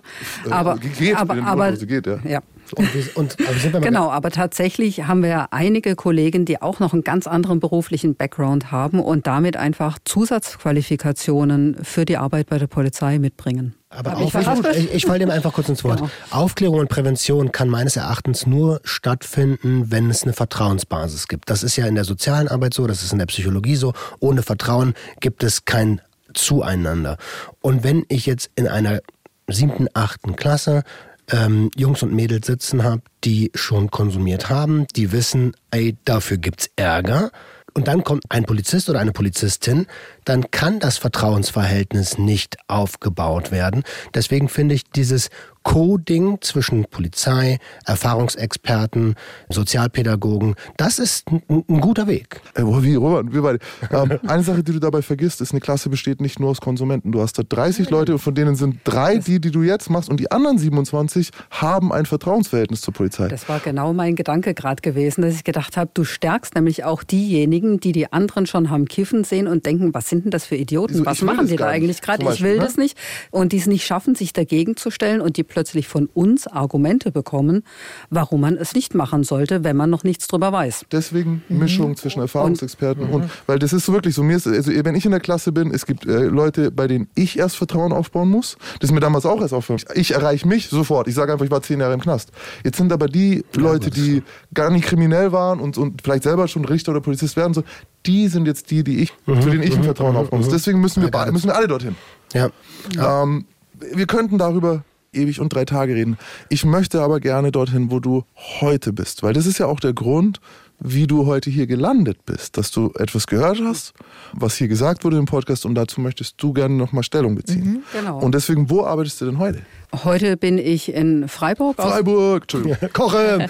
Aber, Äh, geht, aber, die aber Unterhose geht, ja. ja. Und, wir- und aber sind wir mal Genau, aber tatsächlich haben wir einige Kollegen, die auch noch einen ganz anderen beruflichen Background haben und damit einfach Zusatzqualifikationen für die Arbeit bei der Polizei mitbringen. Aber Aufklärung, ich, ich falle dem einfach kurz ins Wort. Genau. Aufklärung und Prävention kann meines Erachtens nur stattfinden, wenn es eine Vertrauensbasis gibt. Das ist ja in der sozialen Arbeit so, das ist in der Psychologie so. Ohne Vertrauen gibt es kein Zueinander. Und wenn ich jetzt in einer siebten, achten Klasse ähm, Jungs und Mädels sitzen habe, die schon konsumiert haben, die wissen, ey, dafür gibt's Ärger. Und dann kommt ein Polizist oder eine Polizistin, dann kann das Vertrauensverhältnis nicht aufgebaut werden. Deswegen finde ich dieses Coding zwischen Polizei, Erfahrungsexperten, Sozialpädagogen, das ist ein, ein guter Weg. Wie, Robert, wir beide. Ähm, eine Sache, die du dabei vergisst, ist, eine Klasse besteht nicht nur aus Konsumenten. Du hast da 30 Leute und von denen sind drei die, die du jetzt machst und die anderen 27 haben ein Vertrauensverhältnis zur Polizei. Das war genau mein Gedanke gerade gewesen, dass ich gedacht habe, du stärkst nämlich auch diejenigen, die die anderen schon haben kiffen sehen und denken, was sind denn das für Idioten? Was machen die da eigentlich gerade? Ich will ne? das nicht. Und die es nicht schaffen, sich dagegen zu stellen und die plötzlich von uns Argumente bekommen, warum man es nicht machen sollte, wenn man noch nichts drüber weiß. Deswegen Mischung zwischen Erfahrungsexperten und, weil das ist so wirklich so, mir ist, also wenn ich in der Klasse bin, es gibt äh, Leute, bei denen ich erst Vertrauen aufbauen muss. Das ist mir damals auch erst aufgefallen. Ich erreiche mich sofort. Ich sage einfach, ich war zehn Jahre im Knast. Jetzt sind aber die Leute, die gar nicht kriminell waren und, und vielleicht selber schon Richter oder Polizist werden, so, die sind jetzt die, die ich, zu denen ich ein Vertrauen aufbauen muss. Deswegen müssen wir, müssen wir alle dorthin. Ja. Ähm, wir könnten darüber ewig und drei Tage reden. Ich möchte aber gerne dorthin, wo du heute bist, weil das ist ja auch der Grund, wie du heute hier gelandet bist, dass du etwas gehört hast, was hier gesagt wurde im Podcast und dazu möchtest du gerne nochmal Stellung beziehen. genau. Und deswegen, wo arbeitest du denn heute? Heute bin ich in Freiburg. Freiburg, Entschuldigung. Koche!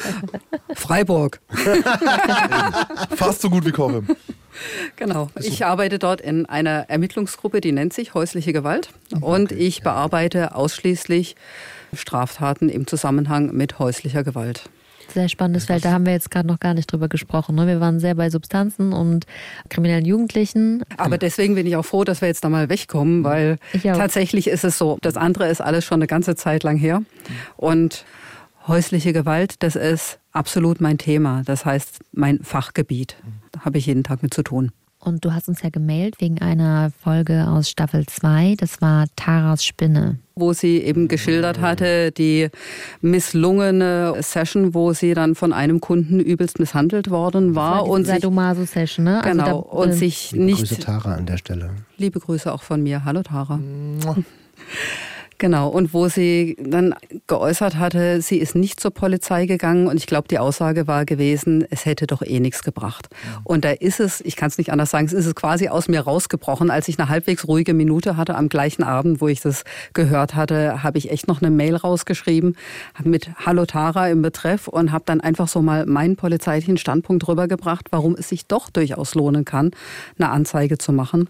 Freiburg. Fast so gut wie Koche. Genau. Ich arbeite dort in einer Ermittlungsgruppe, die nennt sich häusliche Gewalt. Und ich bearbeite ausschließlich Straftaten im Zusammenhang mit häuslicher Gewalt. Sehr spannendes Feld, da haben wir jetzt gerade noch gar nicht drüber gesprochen. Ne? Wir waren sehr bei Substanzen und kriminellen Jugendlichen. Aber deswegen bin ich auch froh, dass wir jetzt da mal wegkommen, weil tatsächlich ist es so. Das andere ist alles schon eine ganze Zeit lang her. Und häusliche Gewalt, das ist absolut mein Thema. Das heißt, mein Fachgebiet. Da habe ich jeden Tag mit zu tun. Und du hast uns ja gemailt wegen einer Folge aus Staffel 2. Das war Taras Spinne. Wo sie eben geschildert hatte, die misslungene Session, wo sie dann von einem Kunden übelst misshandelt worden war und sich, Sadomaso-Session, ne? Also genau, da, und äh, sich Liebe nicht Grüße Tara an der Stelle. Liebe Grüße auch von mir. Hallo Tara. Genau, und wo sie dann geäußert hatte, sie ist nicht zur Polizei gegangen und ich glaube, die Aussage war gewesen, es hätte doch eh nichts gebracht. Und da ist es, ich kann es nicht anders sagen, es ist es quasi aus mir rausgebrochen, als ich eine halbwegs ruhige Minute hatte am gleichen Abend, wo ich das gehört hatte, habe ich echt noch eine Mail rausgeschrieben mit Hallo Tara im Betreff und habe dann einfach so mal meinen polizeilichen Standpunkt rübergebracht, warum es sich doch durchaus lohnen kann, eine Anzeige zu machen.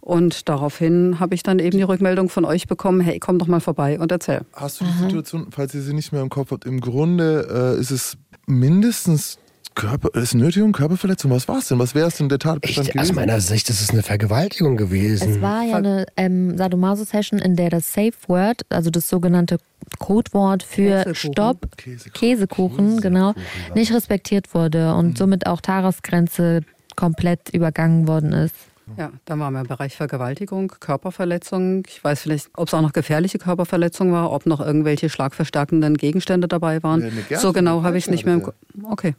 Und daraufhin habe ich dann eben die Rückmeldung von euch bekommen, hey, komm doch mal vorbei und erzähl. Hast du die Situation, falls ihr sie nicht mehr im Kopf habt, im Grunde äh, ist es mindestens Körper, ist Nötigung, Körperverletzung, was war es denn? Was wäre es denn der Tatbestand Ich, aus gewesen? meiner Sicht ist es eine Vergewaltigung gewesen. Es war ja eine ähm, Sadomaso-Session, in der das Safe Word, also das sogenannte Codewort für Käsekuchen. Stopp, Käsekuchen. Käsekuchen, genau, nicht respektiert wurde und somit auch Taras Grenze komplett übergangen worden ist. Ja, dann waren wir im Bereich Vergewaltigung, Körperverletzung. Ich weiß vielleicht, ob es auch noch gefährliche Körperverletzung war, ob noch irgendwelche schlagverstärkenden Gegenstände dabei waren. Eine Gerste- so genau habe ich es nicht mehr im Kopf. Okay.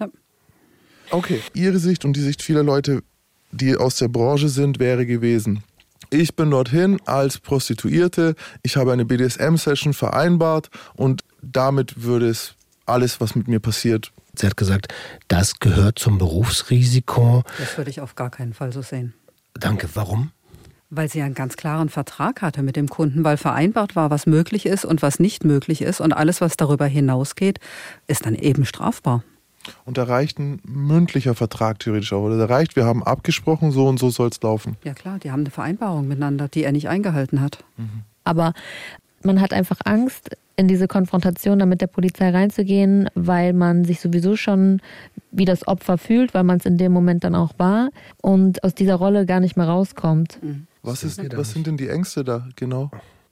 Ja. Okay, Ihre Sicht und die Sicht vieler Leute, die aus der Branche sind, wäre gewesen. Ich bin dorthin als Prostituierte, ich habe eine BDSM-Session vereinbart und damit würde es alles, was mit mir passiert, Sie hat gesagt, das gehört zum Berufsrisiko. Das würde ich auf gar keinen Fall so sehen. Danke, warum? Weil sie einen ganz klaren Vertrag hatte mit dem Kunden, weil vereinbart war, was möglich ist und was nicht möglich ist. Und alles, was darüber hinausgeht, ist dann eben strafbar. und da reicht ein mündlicher Vertrag theoretisch auch. Oder da reicht, wir haben abgesprochen, so und so soll es laufen. Ja klar, die haben eine Vereinbarung miteinander, die er nicht eingehalten hat. Aber man hat einfach Angst, in diese Konfrontation dann mit der Polizei reinzugehen, weil man sich sowieso schon wie das Opfer fühlt, weil man es in dem Moment dann auch war und aus dieser Rolle gar nicht mehr rauskommt. Was, ist, was sind denn die Ängste da genau?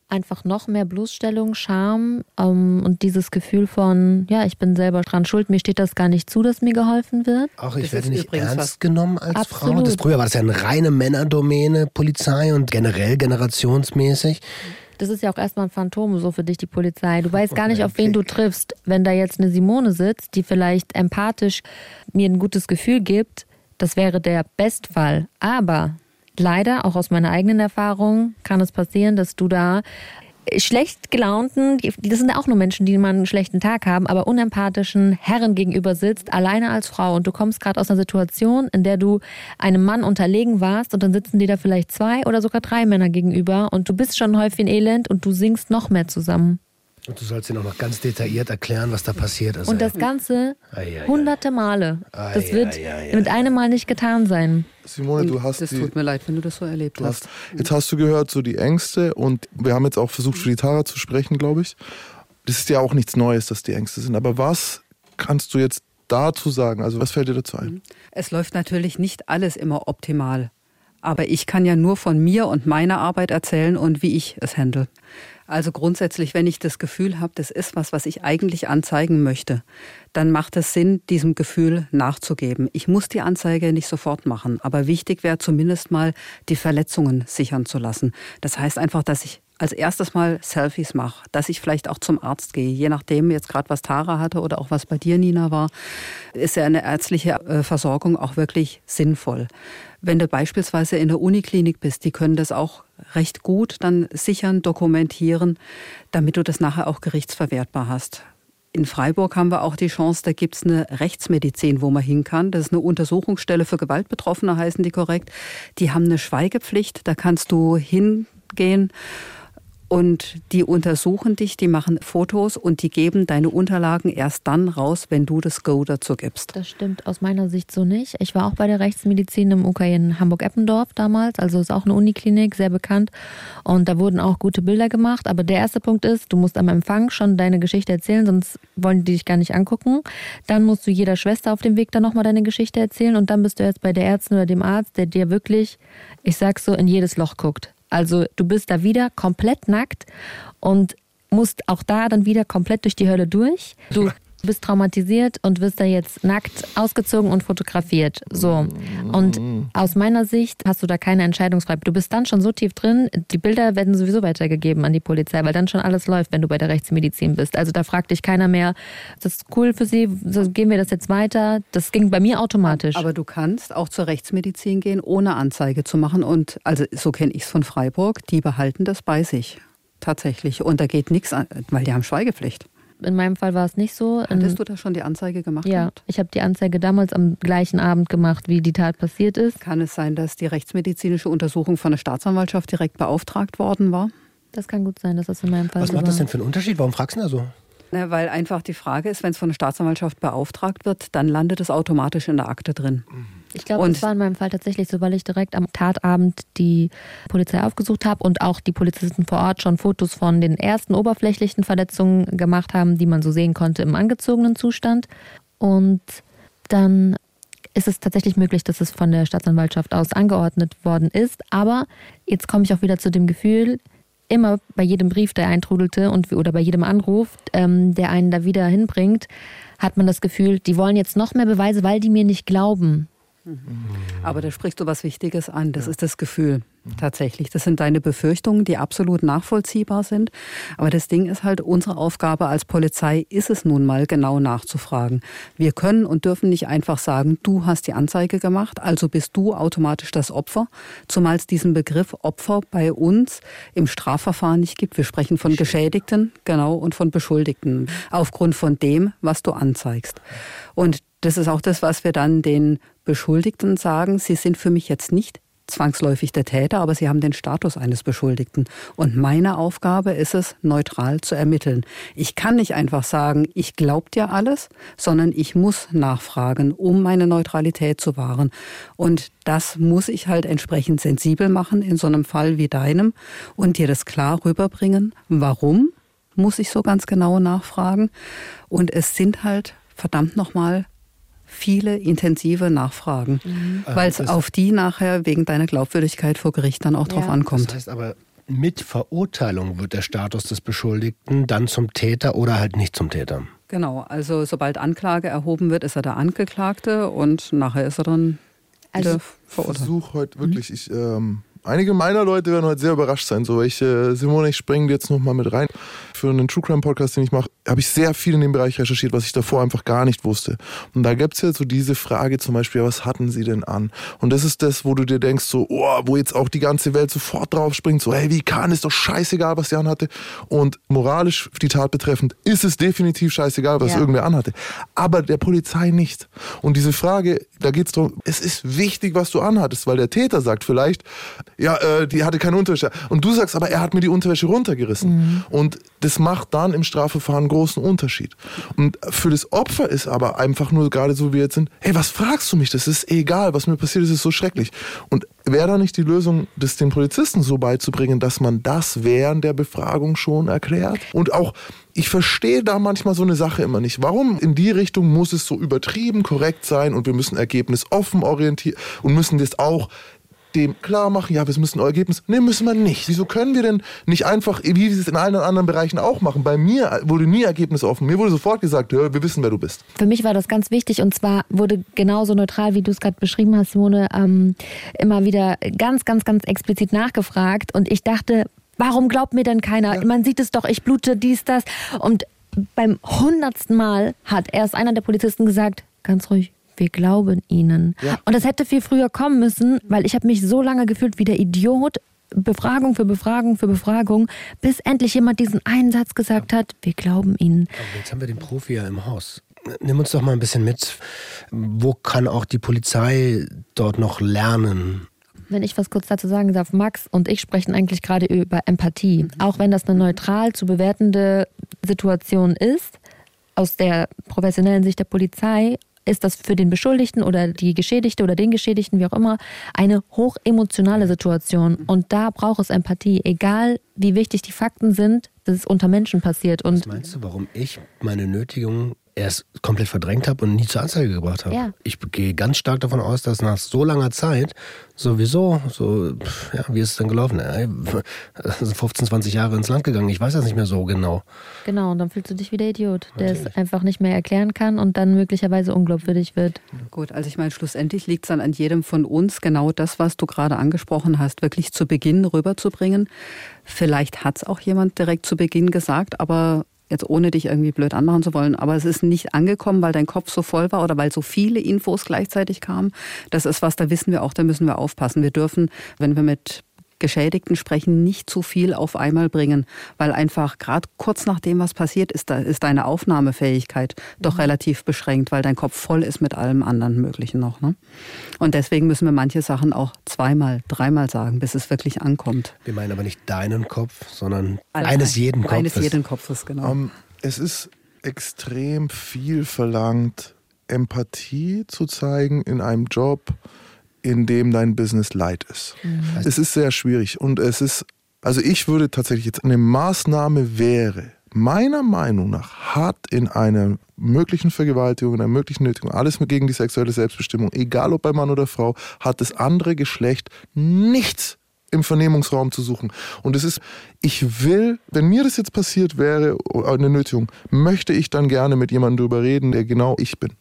Einfach noch mehr Bloßstellung, Scham ähm, und dieses Gefühl von, ja, ich bin selber dran schuld, mir steht das gar nicht zu, dass mir geholfen wird. Auch ich Das werde nicht ernst was- genommen als Frau. Absolut. Das früher war das ja eine reine Männerdomäne, Polizei und generell generationsmäßig. Das ist ja auch erstmal ein Phantom so für dich, die Polizei. Du weißt gar nicht, auf wen du triffst. Wenn da jetzt eine Simone sitzt, die vielleicht empathisch mir ein gutes Gefühl gibt, das wäre der Bestfall. Aber leider, auch aus meiner eigenen Erfahrung, kann es passieren, dass du da schlecht gelaunten, das sind ja auch nur Menschen, die mal einen schlechten Tag haben, aber unempathischen Herren gegenüber sitzt, alleine als Frau und du kommst gerade aus einer Situation, in der du einem Mann unterlegen warst und dann sitzen dir da vielleicht zwei oder sogar drei Männer gegenüber und du bist schon ein Häufchen Elend und du singst noch mehr zusammen. Und du sollst ihnen auch noch ganz detailliert erklären, was da passiert ist. Und das Ganze Ei, ei, ei. hunderte Male. Das wird mit einem Mal nicht getan sein. Simone, du hast das die, tut mir leid, wenn du das so erlebt hast. hast, jetzt hast du gehört, so die Ängste und wir haben jetzt auch versucht, für die Tara zu sprechen, glaube ich. Das ist ja auch nichts Neues, dass die Ängste sind. Aber was kannst du jetzt dazu sagen? Also was fällt dir dazu ein? Es läuft natürlich nicht alles immer optimal. Aber ich kann ja nur von mir und meiner Arbeit erzählen und wie ich es handle. Also grundsätzlich, wenn ich das Gefühl habe, das ist was, was ich eigentlich anzeigen möchte, dann macht es Sinn, diesem Gefühl nachzugeben. Ich muss die Anzeige nicht sofort machen, aber wichtig wäre zumindest mal, die Verletzungen sichern zu lassen. Das heißt einfach, dass ich als erstes mal Selfies mache, dass ich vielleicht auch zum Arzt gehe, je nachdem jetzt gerade was Tara hatte oder auch was bei dir Nina war, ist ja eine ärztliche äh, Versorgung auch wirklich sinnvoll. Wenn du beispielsweise in der Uniklinik bist, die können das auch recht gut dann sichern, dokumentieren, damit du das nachher auch gerichtsverwertbar hast. In Freiburg haben wir auch die Chance, da gibt's eine Rechtsmedizin, wo man hin kann. Das ist eine Untersuchungsstelle für Gewaltbetroffene, heißen die korrekt. Die haben eine Schweigepflicht, da kannst du hingehen und die untersuchen dich, die machen Fotos und die geben deine Unterlagen erst dann raus, wenn du das Go dazu gibst. Das stimmt aus meiner Sicht so nicht. Ich war auch bei der Rechtsmedizin im UK in Hamburg-Eppendorf damals, also ist auch eine Uniklinik, sehr bekannt. Und da wurden auch gute Bilder gemacht. Aber der erste Punkt ist, du musst am Empfang schon deine Geschichte erzählen, sonst wollen die dich gar nicht angucken. Dann musst du jeder Schwester auf dem Weg dann nochmal deine Geschichte erzählen und dann bist du jetzt bei der Ärztin oder dem Arzt, der dir wirklich, ich sag's so, in jedes Loch guckt. Also du bist da wieder komplett nackt und musst auch da dann wieder komplett durch die Hölle durch. Du bist traumatisiert und wirst da jetzt nackt ausgezogen und fotografiert. So. Und aus meiner Sicht hast du da keine Entscheidungsfreiheit. Du bist dann schon so tief drin, die Bilder werden sowieso weitergegeben an die Polizei, weil dann schon alles läuft, wenn du bei der Rechtsmedizin bist. Also da fragt dich keiner mehr, ist das cool für Sie? So, gehen wir das jetzt weiter? Das ging bei mir automatisch. Aber du kannst auch zur Rechtsmedizin gehen, ohne Anzeige zu machen. Und also so kenne ich es von Freiburg, die behalten das bei sich. tatsächlich. Und da geht nichts an, weil die haben Schweigepflicht. In meinem Fall war es nicht so. Hattest du da schon die Anzeige gemacht? Ja, gehabt? ich habe die Anzeige damals am gleichen Abend gemacht, wie die Tat passiert ist. Kann es sein, dass die rechtsmedizinische Untersuchung von der Staatsanwaltschaft direkt beauftragt worden war? Das kann gut sein, dass das in meinem Fall Was so macht das war. denn für einen Unterschied? Warum fragst du denn da so? Na, weil einfach die Frage ist, wenn es von der Staatsanwaltschaft beauftragt wird, dann landet es automatisch in der Akte drin. Ich glaube, das war in meinem Fall tatsächlich so, weil ich direkt am Tatabend die Polizei aufgesucht habe und auch die Polizisten vor Ort schon Fotos von den ersten oberflächlichen Verletzungen gemacht haben, die man so sehen konnte im angezogenen Zustand. Und dann ist es tatsächlich möglich, dass es von der Staatsanwaltschaft aus angeordnet worden ist. Aber jetzt komme ich auch wieder zu dem Gefühl, immer bei jedem Brief, der eintrudelte und oder bei jedem Anruf, ähm, der einen da wieder hinbringt, hat man das Gefühl, die wollen jetzt noch mehr Beweise, weil die mir nicht glauben. Aber da sprichst du was Wichtiges an. Das ist das Gefühl. Tatsächlich. Das sind deine Befürchtungen, die absolut nachvollziehbar sind. Aber das Ding ist halt, unsere Aufgabe als Polizei ist es nun mal, genau nachzufragen. Wir können und dürfen nicht einfach sagen, du hast die Anzeige gemacht, also bist du automatisch das Opfer. Zumal es diesen Begriff Opfer bei uns im Strafverfahren nicht gibt. Wir sprechen von Geschädigten, genau, und von Beschuldigten. Aufgrund von dem, was du anzeigst. Und das ist auch das, was wir dann den Beschuldigten sagen. Sie sind für mich jetzt nicht zwangsläufig der Täter, aber sie haben den Status eines Beschuldigten. Und meine Aufgabe ist es, neutral zu ermitteln. Ich kann nicht einfach sagen, ich glaub dir alles, sondern ich muss nachfragen, um meine Neutralität zu wahren. Und das muss ich halt entsprechend sensibel machen in so einem Fall wie deinem und dir das klar rüberbringen. Warum muss ich so ganz genau nachfragen? Und es sind halt verdammt nochmal viele intensive Nachfragen, weil es auf die nachher wegen deiner Glaubwürdigkeit vor Gericht dann auch drauf Ja. ankommt. Das heißt aber, mit Verurteilung wird der Status des Beschuldigten dann zum Täter oder halt nicht zum Täter. Genau, also sobald Anklage erhoben wird, ist er der Angeklagte und nachher ist er dann Also- verurteilt. versuche heute wirklich, ich, ähm, einige meiner Leute werden heute sehr überrascht sein. So, ich, äh, Simone, ich springe jetzt nochmal mit rein. Für einen True Crime Podcast, den ich mache, habe ich sehr viel in dem Bereich recherchiert, was ich davor einfach gar nicht wusste. Und da gibt's ja so diese Frage zum Beispiel, was hatten sie denn an? Und das ist das, wo du dir denkst, so, oh, wo jetzt auch die ganze Welt sofort drauf springt, so, hey, wie kann, ist doch scheißegal, was der anhatte. Und moralisch die Tat betreffend ist es definitiv scheißegal, was Ja. irgendwer anhatte. Aber der Polizei nicht. Und diese Frage, da geht's darum, es ist wichtig, was du anhattest, weil der Täter sagt vielleicht, ja, äh, die hatte keine Unterwäsche. Und du sagst, aber er hat mir die Unterwäsche runtergerissen. Und das macht dann im Strafverfahren einen großen Unterschied. Und für das Opfer ist aber einfach nur gerade so, wie wir jetzt sind, hey, was fragst du mich? Das ist egal, was mir passiert ist, ist so schrecklich. Und wäre da nicht die Lösung, das den Polizisten so beizubringen, dass man das während der Befragung schon erklärt? Und auch, ich verstehe da manchmal so eine Sache immer nicht. Warum in die Richtung muss es so übertrieben korrekt sein und wir müssen ergebnisoffen orientieren und müssen das auch dem klar machen, ja, wir müssen ein Ergebnis. Nee, müssen wir nicht. Wieso können wir denn nicht einfach, wie wir es in allen anderen Bereichen auch machen? Bei mir wurde nie Ergebnis offen. Mir wurde sofort gesagt, ja, wir wissen, wer du bist. Für mich war das ganz wichtig und zwar wurde genauso neutral, wie du es gerade beschrieben hast, Simone, ähm, immer wieder ganz, ganz, ganz explizit nachgefragt und ich dachte, warum glaubt mir denn keiner? Man sieht es doch, ich blute dies, das und beim hundertsten Mal hat erst einer der Polizisten gesagt, ganz ruhig, wir glauben ihnen. Und das hätte viel früher kommen müssen, weil ich habe mich so lange gefühlt wie der Idiot, Befragung für Befragung für Befragung, bis endlich jemand diesen einen Satz gesagt hat, wir glauben ihnen. Aber jetzt haben wir den Profi ja im Haus. Nimm uns doch mal ein bisschen mit. Wo kann auch die Polizei dort noch lernen? Wenn ich was kurz dazu sagen darf, Max und ich sprechen eigentlich gerade über Empathie. Auch wenn das eine neutral zu bewertende Situation ist, aus der professionellen Sicht der Polizei, ist das für den Beschuldigten oder die Geschädigte oder den Geschädigten, wie auch immer, eine hochemotionale Situation. Und da braucht es Empathie, egal wie wichtig die Fakten sind, dass es unter Menschen passiert. Was Und meinst du, warum ich meine Nötigung erst komplett verdrängt habe und nie zur Anzeige gebracht habe? Ja. Ich gehe ganz stark davon aus, dass nach so langer Zeit sowieso, so, ja, wie ist es denn gelaufen? Ey, Das sind 15, 20 Jahre ins Land gegangen. Ich weiß das nicht mehr so genau. genau, und dann fühlst du dich wie der Idiot, der es einfach nicht mehr erklären kann und dann möglicherweise unglaubwürdig wird. Gut, also ich meine, schlussendlich liegt es dann an jedem von uns, genau das, was du gerade angesprochen hast, wirklich zu Beginn rüberzubringen. Vielleicht hat es auch jemand direkt zu Beginn gesagt, aber jetzt ohne dich irgendwie blöd anmachen zu wollen, aber es ist nicht angekommen, weil dein Kopf so voll war oder weil so viele Infos gleichzeitig kamen. Das ist was, da wissen wir auch, da müssen wir aufpassen. Wir dürfen, wenn wir mit Geschädigten sprechen, nicht zu viel auf einmal bringen, weil einfach gerade kurz nachdem was passiert ist, da ist deine Aufnahmefähigkeit doch mhm. relativ beschränkt, weil dein Kopf voll ist mit allem anderen Möglichen noch. Ne? Und deswegen müssen wir manche Sachen auch zweimal, dreimal sagen, bis es wirklich ankommt. Wir meinen aber nicht deinen Kopf, sondern also eines jeden Kopfes. Eines jeden Kopfes, genau. Um, ähm, es ist extrem viel verlangt, Empathie zu zeigen in einem Job, in dem dein Business leid ist. Mhm. Es ist sehr schwierig und es ist, also ich würde tatsächlich jetzt eine Maßnahme wäre, meiner Meinung nach hat in einer möglichen Vergewaltigung, in einer möglichen Nötigung, alles gegen die sexuelle Selbstbestimmung, egal ob bei Mann oder Frau, hat das andere Geschlecht nichts im Vernehmungsraum zu suchen. Und es ist, ich will, wenn mir das jetzt passiert wäre, eine Nötigung, möchte ich dann gerne mit jemandem darüber reden, der genau ich bin.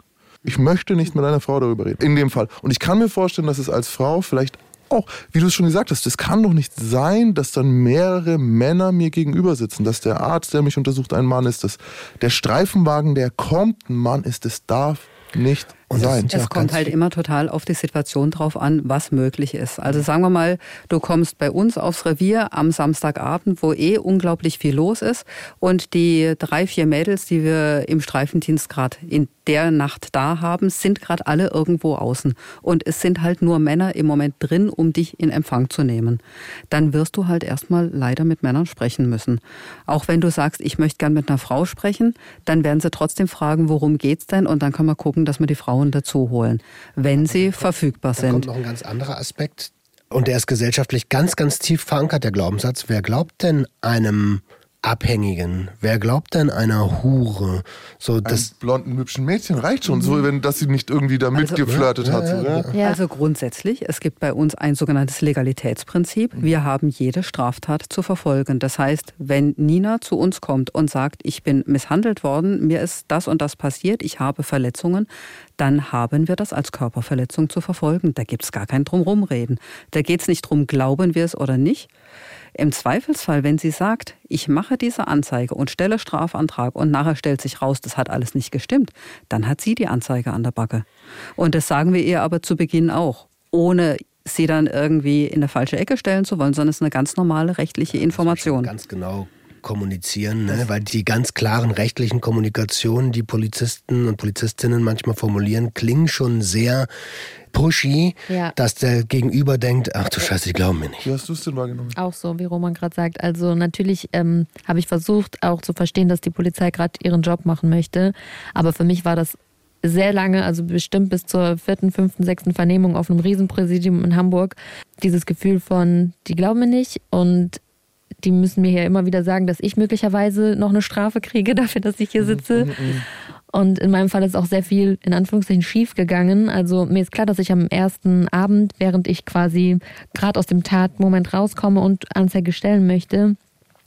Ich möchte nicht mit einer Frau darüber reden. In dem Fall. Und ich kann mir vorstellen, dass es als Frau vielleicht auch, wie du es schon gesagt hast, es kann doch nicht sein, dass dann mehrere Männer mir gegenüber sitzen, dass der Arzt, der mich untersucht, ein Mann ist, dass der Streifenwagen, der kommt, ein Mann ist. Das darf nicht und sein. Es kommt halt immer total auf die Situation drauf an, was möglich ist. Also sagen wir mal, du kommst bei uns aufs Revier am Samstagabend, wo eh unglaublich viel los ist und die drei, vier Mädels, die wir im Streifendienst gerade in der Nacht da haben, sind gerade alle irgendwo außen. Und es sind halt nur Männer im Moment drin, um dich in Empfang zu nehmen. Dann wirst du halt erstmal leider mit Männern sprechen müssen. Auch wenn du sagst, ich möchte gern mit einer Frau sprechen, dann werden sie trotzdem fragen, worum geht's denn? Und dann kann man gucken, dass wir die Frau Frauen dazu holen, wenn sie kommt, verfügbar sind. Da kommt noch ein ganz anderer Aspekt. Und der ist gesellschaftlich ganz, ganz tief verankert, der Glaubenssatz. Wer glaubt denn einem Abhängigen. Wer glaubt denn einer Hure? So das blonden hübschen Mädchen reicht schon, so wenn dass sie nicht irgendwie da also, mitgeflirtet ja, hat. Ja. Ja. Also grundsätzlich, es gibt bei uns ein sogenanntes Legalitätsprinzip. Wir haben jede Straftat zu verfolgen. Das heißt, wenn Nina zu uns kommt und sagt, ich bin misshandelt worden, mir ist das und das passiert, ich habe Verletzungen, dann haben wir das als Körperverletzung zu verfolgen. Da gibt es gar kein Drumrumreden. Da geht es nicht drum, glauben wir es oder nicht im Zweifelsfall, wenn sie sagt, ich mache diese Anzeige und stelle Strafantrag und nachher stellt sich raus, das hat alles nicht gestimmt, dann hat sie die Anzeige an der Backe. Und das sagen wir ihr aber zu Beginn auch, ohne sie dann irgendwie in eine falsche Ecke stellen zu wollen, sondern es ist eine ganz normale rechtliche Information. Ganz genau kommunizieren, ne? weil die ganz klaren rechtlichen Kommunikationen, die Polizisten und Polizistinnen manchmal formulieren, klingen schon sehr pushy, ja. dass der Gegenüber denkt, ach du Scheiße, die glauben mir nicht. Wie hast du es denn wahrgenommen? Auch so, wie Roman gerade sagt. Also natürlich ähm, habe ich versucht auch zu verstehen, dass die Polizei gerade ihren Job machen möchte. Aber für mich war das sehr lange, also bestimmt bis zur vierten, fünften, sechsten Vernehmung auf einem Riesenpräsidium in Hamburg, dieses Gefühl von, die glauben mir nicht und die müssen mir hier immer wieder sagen, dass ich möglicherweise noch eine Strafe kriege dafür, dass ich hier sitze. Mhm, mhm, mhm. Und in meinem Fall ist auch sehr viel in Anführungszeichen schief gegangen. Also mir ist klar, dass ich am ersten Abend, während ich quasi gerade aus dem Tatmoment rauskomme und Anzeige stellen möchte,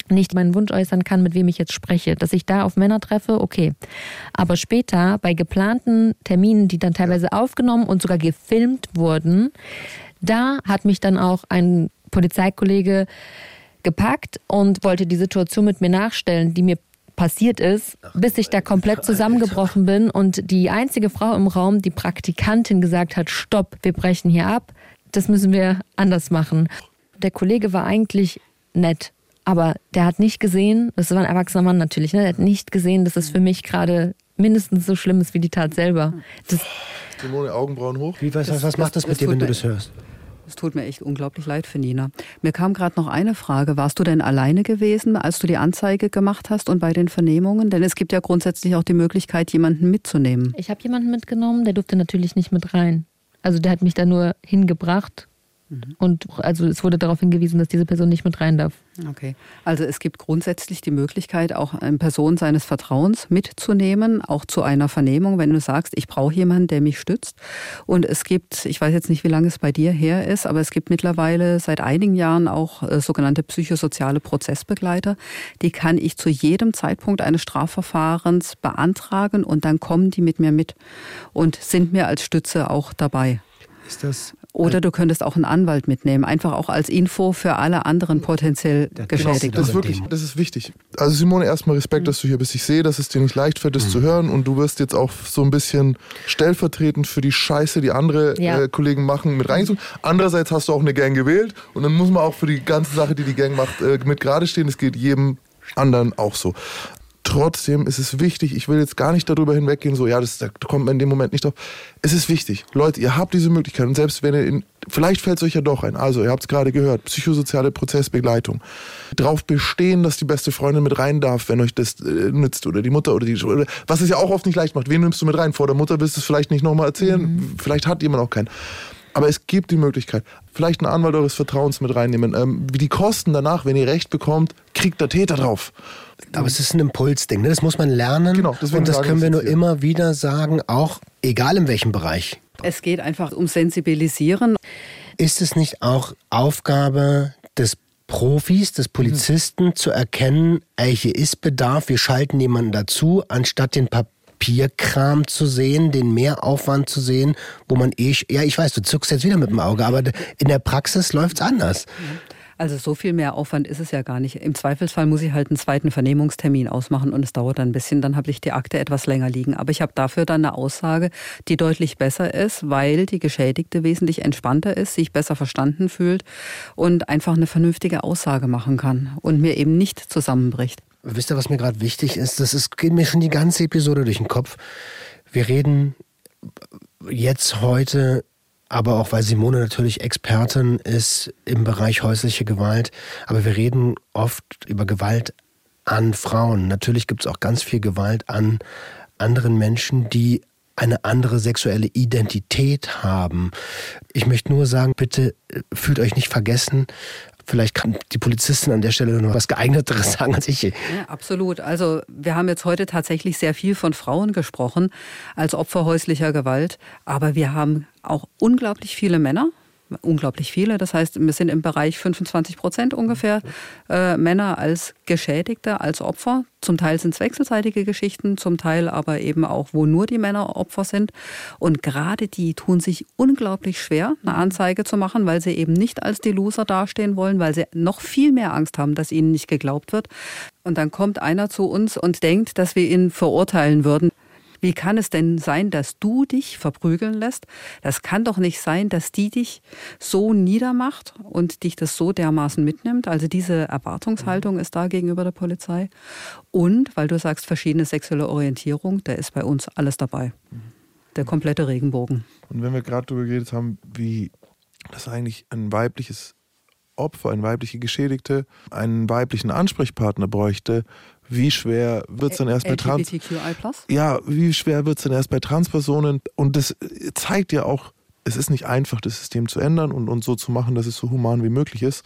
nicht meinen Wunsch äußern kann, mit wem ich jetzt spreche. Dass ich da auf Männer treffe, okay. Aber später bei geplanten Terminen, die dann teilweise aufgenommen und sogar gefilmt wurden, da hat mich dann auch ein Polizeikollege gepackt und wollte die Situation mit mir nachstellen, die mir passiert ist, bis ich da komplett zusammengebrochen bin und die einzige Frau im Raum, die Praktikantin, gesagt hat, stopp, wir brechen hier ab, das müssen wir anders machen. Der Kollege war eigentlich nett, aber der hat nicht gesehen, das war ein erwachsener Mann natürlich, ne? der hat nicht gesehen, dass es für mich gerade mindestens so schlimm ist wie die Tat selber. Das Simone, Augenbrauen hoch. Wie, was, was, was macht das mit dir, wenn du das hörst? Es tut mir echt unglaublich leid für Nina. Mir kam gerade noch eine Frage. Warst du denn alleine gewesen, als du die Anzeige gemacht hast und bei den Vernehmungen? Denn es gibt ja grundsätzlich auch die Möglichkeit, jemanden mitzunehmen. Ich habe jemanden mitgenommen, der durfte natürlich nicht mit rein. Also der hat mich da nur hingebracht Mhm. Und also es wurde darauf hingewiesen, dass diese Person nicht mit rein darf. Okay. Also es gibt grundsätzlich die Möglichkeit, auch eine Person seines Vertrauens mitzunehmen, auch zu einer Vernehmung, wenn du sagst, ich brauche jemanden, der mich stützt. Und es gibt, ich weiß jetzt nicht, wie lange es bei dir her ist, aber es gibt mittlerweile seit einigen Jahren auch äh, sogenannte psychosoziale Prozessbegleiter. Die kann ich zu jedem Zeitpunkt eines Strafverfahrens beantragen und dann kommen die mit mir mit und sind mir als Stütze auch dabei. Ist das Oder du könntest auch einen Anwalt mitnehmen, einfach auch als Info für alle anderen potenziell Genau, Geschädigten. Das ist wirklich, das ist wichtig. Also Simone, erstmal Respekt, dass du hier bist. Ich sehe, dass es dir nicht leicht fällt, das zu hören und du wirst jetzt auch so ein bisschen stellvertretend für die Scheiße, die andere Ja. äh, Kollegen machen, mit reingezogen. Andererseits hast du auch eine Gang gewählt und dann muss man auch für die ganze Sache, die die Gang macht, äh, mit gerade stehen. Das geht jedem anderen auch so. Trotzdem ist es wichtig, ich will jetzt gar nicht darüber hinweggehen, so, ja, das, da kommt man in dem Moment nicht drauf. Es ist wichtig. Leute, ihr habt diese Möglichkeit und selbst wenn ihr in, vielleicht fällt es euch ja doch ein. Also, ihr habt es gerade gehört, psychosoziale Prozessbegleitung. Drauf bestehen, dass die beste Freundin mit rein darf, wenn euch das äh, nützt oder die Mutter oder die, oder, was es ja auch oft nicht leicht macht. Wen nimmst du mit rein? Vor der Mutter willst du es vielleicht nicht nochmal erzählen. Vielleicht hat jemand auch keinen. Aber es gibt die Möglichkeit, vielleicht einen Anwalt eures Vertrauens mit reinnehmen. Ähm, wie die Kosten danach, wenn ihr Recht bekommt, kriegt der Täter drauf. Aber es ist ein Impulsding, ne? das muss man lernen. Genau, und das sagen können wir nur immer wieder sagen, auch egal in welchem Bereich. Es geht einfach um Sensibilisieren. Ist es nicht auch Aufgabe des Profis, des Polizisten zu erkennen, ey, hier ist Bedarf, wir schalten jemanden dazu, anstatt den Papierkram zu sehen, den Mehraufwand zu sehen, wo man eh, ja, ich weiß, du zuckst jetzt wieder mit dem Auge, aber in der Praxis läuft's anders. Also so viel mehr Aufwand ist es ja gar nicht. Im Zweifelsfall muss ich halt einen zweiten Vernehmungstermin ausmachen und es dauert dann ein bisschen. Dann habe ich die Akte etwas länger liegen. Aber ich habe dafür dann eine Aussage, die deutlich besser ist, weil die Geschädigte wesentlich entspannter ist, sich besser verstanden fühlt und einfach eine vernünftige Aussage machen kann und mir eben nicht zusammenbricht. Wisst ihr, was mir gerade wichtig ist? Das ist, geht mir schon die ganze Episode durch den Kopf. Wir reden jetzt heute, aber auch weil Simone natürlich Expertin ist im Bereich häusliche Gewalt, aber wir reden oft über Gewalt an Frauen. Natürlich gibt es auch ganz viel Gewalt an anderen Menschen, die eine andere sexuelle Identität haben. Ich möchte nur sagen, bitte äh, fühlt euch nicht vergessen. Vielleicht kann die Polizistin an der Stelle noch was geeigneteres sagen als ich. Ja, absolut. Also wir haben jetzt heute tatsächlich sehr viel von Frauen gesprochen als Opfer häuslicher Gewalt, aber wir haben auch unglaublich viele Männer. Unglaublich viele. Das heißt, wir sind im Bereich 25 Prozent ungefähr äh, Männer als Geschädigte, als Opfer. Zum Teil sind es wechselseitige Geschichten, zum Teil aber eben auch, wo nur die Männer Opfer sind. Und gerade die tun sich unglaublich schwer, eine Anzeige zu machen, weil sie eben nicht als die Loser dastehen wollen, weil sie noch viel mehr Angst haben, dass ihnen nicht geglaubt wird. Und dann kommt einer zu uns und denkt, dass wir ihn verurteilen würden. Wie kann es denn sein, dass du dich verprügeln lässt? Das kann doch nicht sein, dass die dich so niedermacht und dich das so dermaßen mitnimmt. Also diese Erwartungshaltung ist da gegenüber der Polizei. Und, weil du sagst, verschiedene sexuelle Orientierung, da ist bei uns alles dabei. Der komplette Regenbogen. Und wenn wir gerade darüber geredet haben, wie das eigentlich ein weibliches Opfer, eine weibliche Geschädigte, einen weiblichen Ansprechpartner bräuchte, wie schwer wird es dann erst bei Trans... Ja, wie schwer wird es denn erst bei Transpersonen? Und das zeigt ja auch, es ist nicht einfach, das System zu ändern und, und so zu machen, dass es so human wie möglich ist.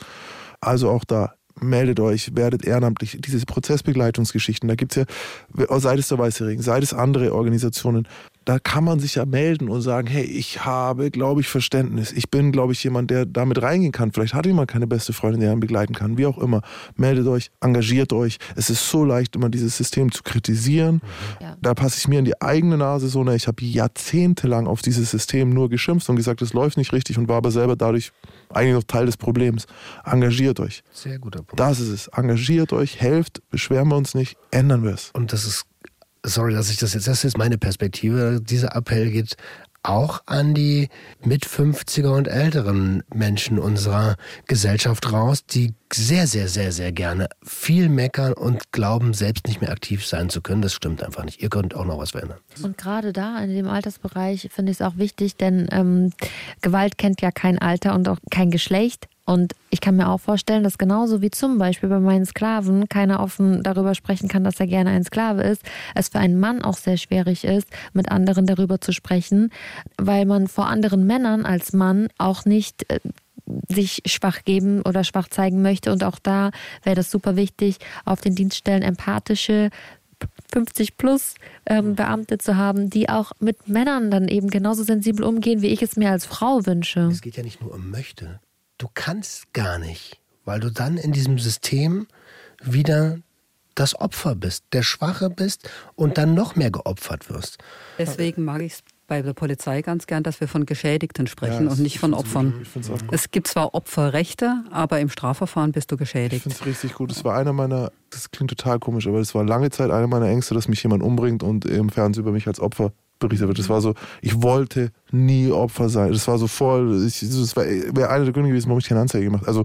Also auch da, meldet euch, werdet ehrenamtlich. Diese Prozessbegleitungsgeschichten, da gibt es ja, sei es der Weiße Ring, sei es andere Organisationen, da kann man sich ja melden und sagen, hey, ich habe, glaube ich, Verständnis. Ich bin, glaube ich, jemand, der damit reingehen kann. Vielleicht hat jemand keine beste Freundin, der einen begleiten kann. Wie auch immer. Meldet euch, engagiert euch. Es ist so leicht, immer dieses System zu kritisieren. Ja. Da passe ich mir in die eigene Nase so. Ne? Ich habe jahrzehntelang auf dieses System nur geschimpft und gesagt, es läuft nicht richtig und war aber selber dadurch eigentlich noch Teil des Problems. Engagiert euch. Sehr guter Punkt. Das ist es. Engagiert euch, helft, beschweren wir uns nicht, ändern wir es. Und das ist, sorry, dass ich das jetzt, das ist meine Perspektive. Dieser Appell geht auch an die mit 50er und älteren Menschen unserer Gesellschaft raus, die sehr, sehr, sehr, sehr gerne viel meckern und glauben, selbst nicht mehr aktiv sein zu können. Das stimmt einfach nicht. Ihr könnt auch noch was verändern. Und gerade da in dem Altersbereich finde ich es auch wichtig, denn ähm, Gewalt kennt ja kein Alter und auch kein Geschlecht. Und ich kann mir auch vorstellen, dass genauso wie zum Beispiel bei meinen Sklaven keiner offen darüber sprechen kann, dass er gerne ein Sklave ist, es für einen Mann auch sehr schwierig ist, mit anderen darüber zu sprechen, weil man vor anderen Männern als Mann auch nicht äh, sich schwach geben oder schwach zeigen möchte. Und auch da wäre das super wichtig, auf den Dienststellen empathische 50 plus ähm, Beamte zu haben, die auch mit Männern dann eben genauso sensibel umgehen, wie ich es mir als Frau wünsche. Es geht ja nicht nur um möchte. Du kannst gar nicht, weil du dann in diesem System wieder das Opfer bist, der Schwache bist und dann noch mehr geopfert wirst. Deswegen mag ich es bei der Polizei ganz gern, dass wir von Geschädigten sprechen Ja, und nicht von ich Opfern. Ich. Es gibt zwar Opferrechte, aber im Strafverfahren bist du Ich geschädigt. finde es richtig gut. Es war einer meiner, das klingt total komisch, aber es war lange Zeit einer meiner Ängste, dass mich jemand umbringt und im Fernsehen über mich als Opfer berichtet wird. Das war so, ich wollte nie Opfer sein. Das war so voll, ich, das wäre einer der Gründe gewesen, warum ich keine Anzeige gemacht Also,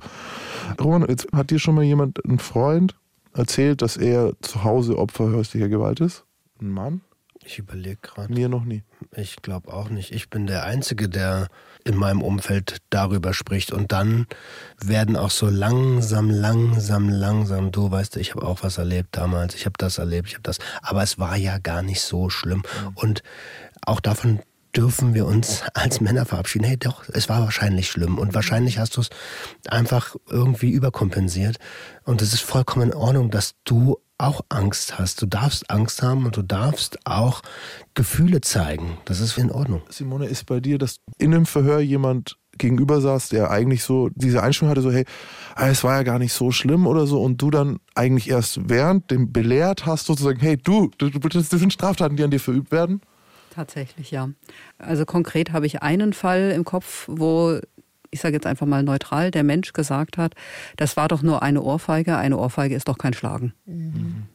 Roman, jetzt hat dir schon mal jemand, ein Freund, erzählt, dass er zu Hause Opfer häuslicher Gewalt ist? Ein Mann? Ich überlege gerade. Mir noch nie. Ich glaube auch nicht. Ich bin der Einzige, der in meinem Umfeld darüber spricht. Und dann werden auch so langsam, langsam, langsam, du weißt, ich habe auch was erlebt damals, ich habe das erlebt, ich habe das. Aber es war ja gar nicht so schlimm. Und auch davon dürfen wir uns als Männer verabschieden. Hey, doch, es war wahrscheinlich schlimm. Und wahrscheinlich hast du es einfach irgendwie überkompensiert. Und es ist vollkommen in Ordnung, dass du auch Angst hast. Du darfst Angst haben und du darfst auch Gefühle zeigen. Das ist in Ordnung. Simone, ist bei dir, dass in einem Verhör jemand gegenüber saß, der eigentlich so diese Einstellung hatte, so hey, ah, es war ja gar nicht so schlimm oder so und du dann eigentlich erst während dem belehrt hast, sozusagen, hey, du, du, du das sind Straftaten, die an dir verübt werden? Tatsächlich, ja. Also konkret habe ich einen Fall im Kopf, wo ich sage jetzt einfach mal neutral, der Mensch gesagt hat, das war doch nur eine Ohrfeige, eine Ohrfeige ist doch kein Schlagen.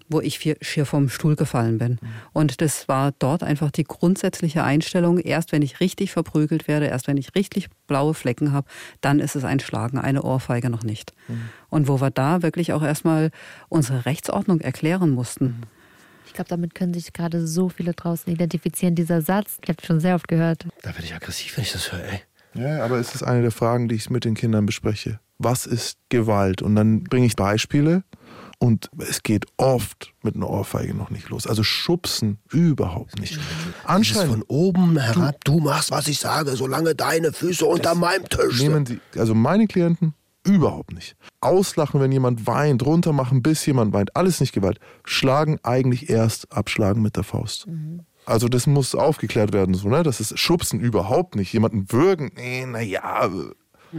Wo ich schier vom Stuhl gefallen bin. Und das war dort einfach die grundsätzliche Einstellung, erst wenn ich richtig verprügelt werde, erst wenn ich richtig blaue Flecken habe, dann ist es ein Schlagen, eine Ohrfeige noch nicht. Und wo wir da wirklich auch erstmal unsere Rechtsordnung erklären mussten. Ich glaube, damit können sich gerade so viele draußen identifizieren. Dieser Satz, ich habe schon sehr oft gehört. Da werde ich aggressiv, wenn ich das höre, ey. Ja, aber es ist eine der Fragen, die ich mit den Kindern bespreche. Was ist Gewalt? Und dann bringe ich Beispiele und es geht oft mit einer Ohrfeige noch nicht los. Also schubsen überhaupt nicht. Anscheinend von oben herab, du machst, was ich sage, solange deine Füße unter meinem Tisch sind. nehmen sie, also meine Klienten überhaupt nicht. Auslachen, wenn jemand weint, runtermachen, bis jemand weint, alles nicht Gewalt. Schlagen eigentlich erst abschlagen mit der Faust. Also das muss aufgeklärt werden, so, ne? Das ist Schubsen überhaupt nicht. Jemanden würgen, nee, naja.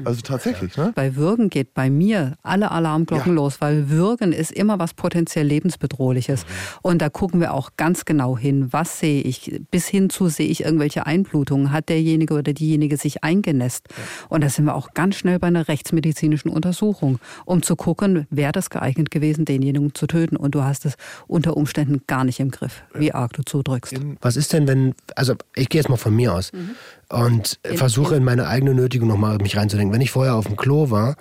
Also tatsächlich, ne? Bei Würgen geht bei mir alle Alarmglocken Ja. los, weil Würgen ist immer was potenziell lebensbedrohliches. Und da gucken wir auch ganz genau hin, was sehe ich, bis hin zu sehe ich irgendwelche Einblutungen, hat derjenige oder diejenige sich eingenässt. Und da sind wir auch ganz schnell bei einer rechtsmedizinischen Untersuchung, um zu gucken, wäre das geeignet gewesen, denjenigen zu töten. Und du hast es unter Umständen gar nicht im Griff, wie arg du zudrückst. Was ist denn, wenn, also ich gehe jetzt mal von mir aus und In- versuche in meine eigene Nötigung nochmal mich reinzudenken. Wenn ich vorher auf dem Klo war,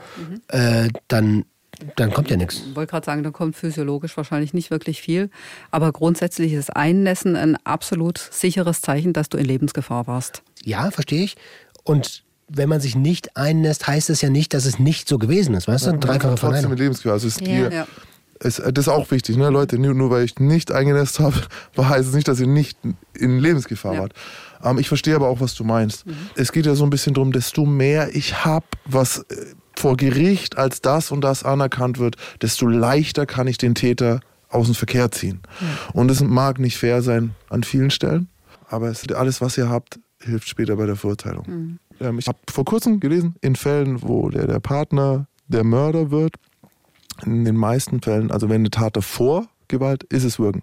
äh, dann, dann kommt ja nichts. Ich wollte gerade sagen, da kommt physiologisch wahrscheinlich nicht wirklich viel. Aber grundsätzlich ist Einnässen ein absolut sicheres Zeichen, dass du in Lebensgefahr warst. Ja, verstehe ich. Und wenn man sich nicht einnässt, heißt es ja nicht, dass es nicht so gewesen ist. Weißt du? Dreifache trotzdem Verneinung. mit Lebensgefahr. Also es Ja. dir, Ja. es, das ist auch wichtig, ne, Leute. Nur, nur weil ich nicht eingenässt habe, heißt es nicht, dass ihr nicht in Lebensgefahr Ja. wart. Ähm, ich verstehe aber auch, was du meinst. Es geht ja so ein bisschen darum, desto mehr ich habe, was äh, vor Gericht als das und das anerkannt wird, desto leichter kann ich den Täter aus dem Verkehr ziehen. Und es mag nicht fair sein an vielen Stellen, aber es, alles, was ihr habt, hilft später bei der Verurteilung. Ähm, ich habe vor kurzem gelesen, in Fällen, wo der, der Partner der Mörder wird, in den meisten Fällen, also wenn eine Tat davor Gewalt, ist es Würgen.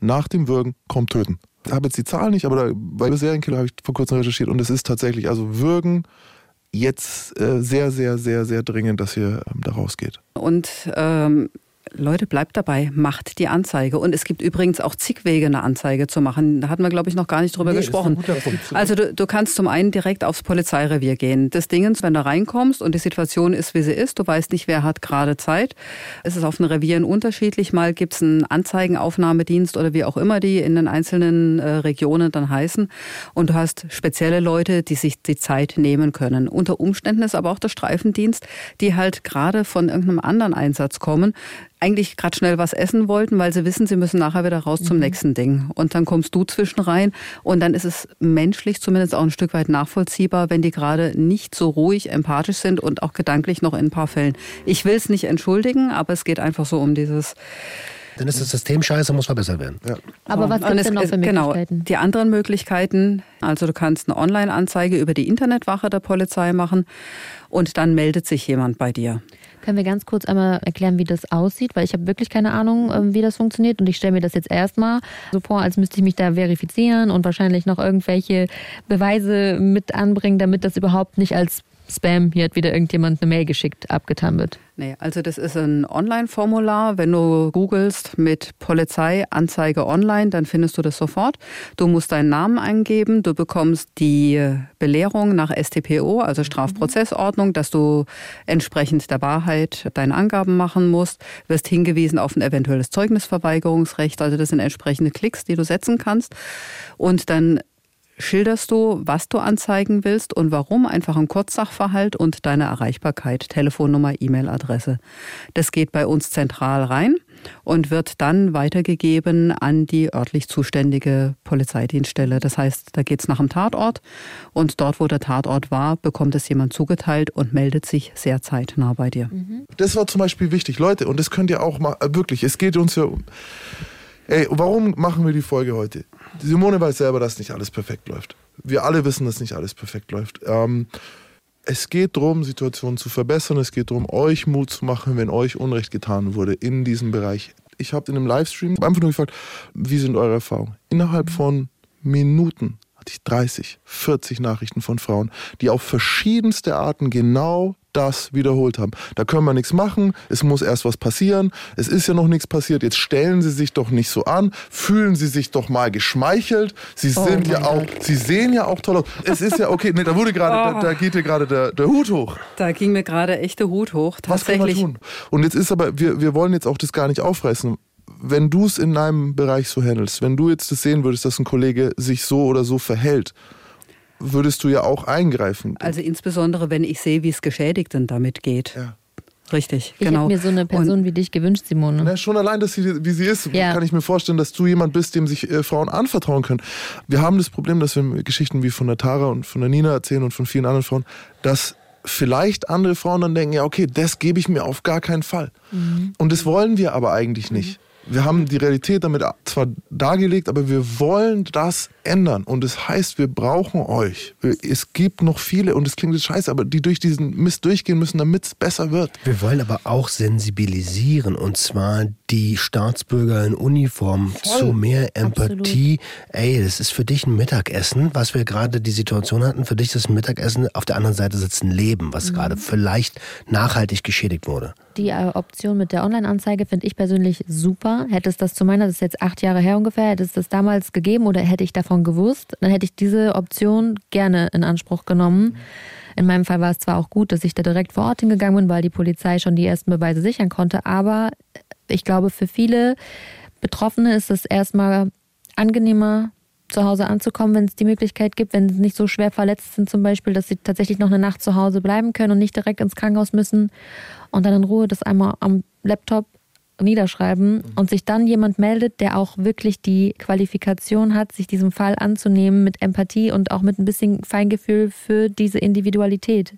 Nach dem Würgen kommt Töten. Habe jetzt die Zahl nicht, aber da, bei Serienkiller habe ich vor kurzem recherchiert und es ist tatsächlich, also Würgen jetzt äh, sehr, sehr, sehr, sehr dringend, dass ihr ähm, da rausgeht. Und ähm, Leute, bleibt dabei, macht die Anzeige. Und es gibt übrigens auch zig Wege, eine Anzeige zu machen. Da hatten wir, glaube ich, noch gar nicht drüber Nee, gesprochen. Also du, du kannst zum einen direkt aufs Polizeirevier gehen. Das Dingens, wenn du reinkommst und die Situation ist, wie sie ist, du weißt nicht, wer hat gerade Zeit. Es ist auf den Revieren unterschiedlich. Mal gibt es einen Anzeigenaufnahmedienst oder wie auch immer die in den einzelnen äh, Regionen dann heißen. Und du hast spezielle Leute, die sich die Zeit nehmen können. Unter Umständen ist aber auch der Streifendienst, die halt gerade von irgendeinem anderen Einsatz kommen, eigentlich gerade schnell was essen wollten, weil sie wissen, sie müssen nachher wieder raus zum nächsten Ding. Und dann kommst du zwischen rein und dann ist es menschlich zumindest auch ein Stück weit nachvollziehbar, wenn die gerade nicht so ruhig, empathisch sind und auch gedanklich noch in ein paar Fällen. Ich will es nicht entschuldigen, aber es geht einfach so um dieses Dann ist das System scheiße, muss verbessert werden. Ja. Aber was gibt es denn noch für genau, Möglichkeiten? Die anderen Möglichkeiten, also du kannst eine Online-Anzeige über die Internetwache der Polizei machen und dann meldet sich jemand bei dir. Können wir ganz kurz einmal erklären, wie das aussieht? Weil ich habe wirklich keine Ahnung, ähm, wie das funktioniert. Und ich stelle mir das jetzt erstmal so vor, als müsste ich mich da verifizieren und wahrscheinlich noch irgendwelche Beweise mit anbringen, damit das überhaupt nicht als Spam, hier hat wieder irgendjemand eine Mail geschickt, abgetan wird. Nee, also das ist ein Online-Formular. Wenn du googelst mit Polizei Anzeige online, dann findest du das sofort. Du musst deinen Namen eingeben, du bekommst die Belehrung nach StPO, also Strafprozessordnung, dass du entsprechend der Wahrheit deine Angaben machen musst, wirst hingewiesen auf ein eventuelles Zeugnisverweigerungsrecht, also das sind entsprechende Klicks, die du setzen kannst. Und dann schilderst du, was du anzeigen willst und warum, einfach ein Kurzsachverhalt und deine Erreichbarkeit, Telefonnummer, E-Mail-Adresse. Das geht bei uns zentral rein und wird dann weitergegeben an die örtlich zuständige Polizeidienststelle. Das heißt, da geht es nach dem Tatort und dort, wo der Tatort war, bekommt es jemand zugeteilt und meldet sich sehr zeitnah bei dir. Das war zum Beispiel wichtig, Leute, und das könnt ihr auch mal, äh, wirklich, es geht uns ja um. Ey, warum machen wir die Folge heute? Simone weiß selber, dass nicht alles perfekt läuft. Wir alle wissen, dass nicht alles perfekt läuft. Ähm, es geht darum, Situationen zu verbessern. Es geht darum, euch Mut zu machen, wenn euch Unrecht getan wurde in diesem Bereich. Ich habe in einem Livestream einfach nur gefragt, wie sind eure Erfahrungen? Innerhalb von Minuten hatte ich 30, 40 Nachrichten von Frauen, die auf verschiedenste Arten genau das wiederholt haben. Da können wir nichts machen, es muss erst was passieren, es ist ja noch nichts passiert, jetzt stellen Sie sich doch nicht so an, fühlen Sie sich doch mal geschmeichelt, Sie Oh sind ja mein auch, Sie sehen ja auch toll aus. Es ist ja okay, nee, da wurde gerade, da, da geht dir gerade der, der Hut hoch. Da ging mir gerade echt der Hut hoch. Was kann man Tatsächlich. tun? Und jetzt ist aber, wir, wir wollen jetzt auch das gar nicht aufreißen. Wenn du es in deinem Bereich so handelst, wenn du jetzt das sehen würdest, dass ein Kollege sich so oder so verhält, würdest du ja auch eingreifen. Also insbesondere, wenn ich sehe, wie es Geschädigten damit geht. ja. Richtig, Ich genau. hätte mir so eine Person wie dich gewünscht, Simone. Na, schon allein, dass sie, wie sie ist, Ja. kann ich mir vorstellen, dass du jemand bist, dem sich äh, Frauen anvertrauen können. Wir haben das Problem, dass wir Geschichten wie von der Tara und von der Nina erzählen und von vielen anderen Frauen, dass vielleicht andere Frauen dann denken, ja, okay, das gebe ich mir auf gar keinen Fall. Und das wollen wir aber eigentlich nicht. Wir haben die Realität damit zwar dargelegt, aber wir wollen das ändern. Und das heißt, wir brauchen euch. Es gibt noch viele, und es klingt jetzt scheiße, aber die durch diesen Mist durchgehen müssen, damit es besser wird. Wir wollen aber auch sensibilisieren und zwar die Staatsbürger in Uniform zu mehr Empathie. Ey, das ist für dich ein Mittagessen, was wir gerade die Situation hatten. Für dich ist das ein Mittagessen. Auf der anderen Seite sitzt ein Leben, was gerade vielleicht nachhaltig geschädigt wurde. Die äh, Option mit der Online-Anzeige finde ich persönlich super. Hätte es das zu meiner, das ist jetzt acht Jahre her ungefähr, hätte es das damals gegeben oder hätte ich davon gewusst, dann hätte ich diese Option gerne in Anspruch genommen. In meinem Fall war es zwar auch gut, dass ich da direkt vor Ort hingegangen bin, weil die Polizei schon die ersten Beweise sichern konnte, aber ich glaube, für viele Betroffene ist es erstmal angenehmer, zu Hause anzukommen, wenn es die Möglichkeit gibt, wenn sie nicht so schwer verletzt sind zum Beispiel, dass sie tatsächlich noch eine Nacht zu Hause bleiben können und nicht direkt ins Krankenhaus müssen und dann in Ruhe das einmal am Laptop niederschreiben und sich dann jemand meldet, der auch wirklich die Qualifikation hat, sich diesem Fall anzunehmen mit Empathie und auch mit ein bisschen Feingefühl für diese Individualität.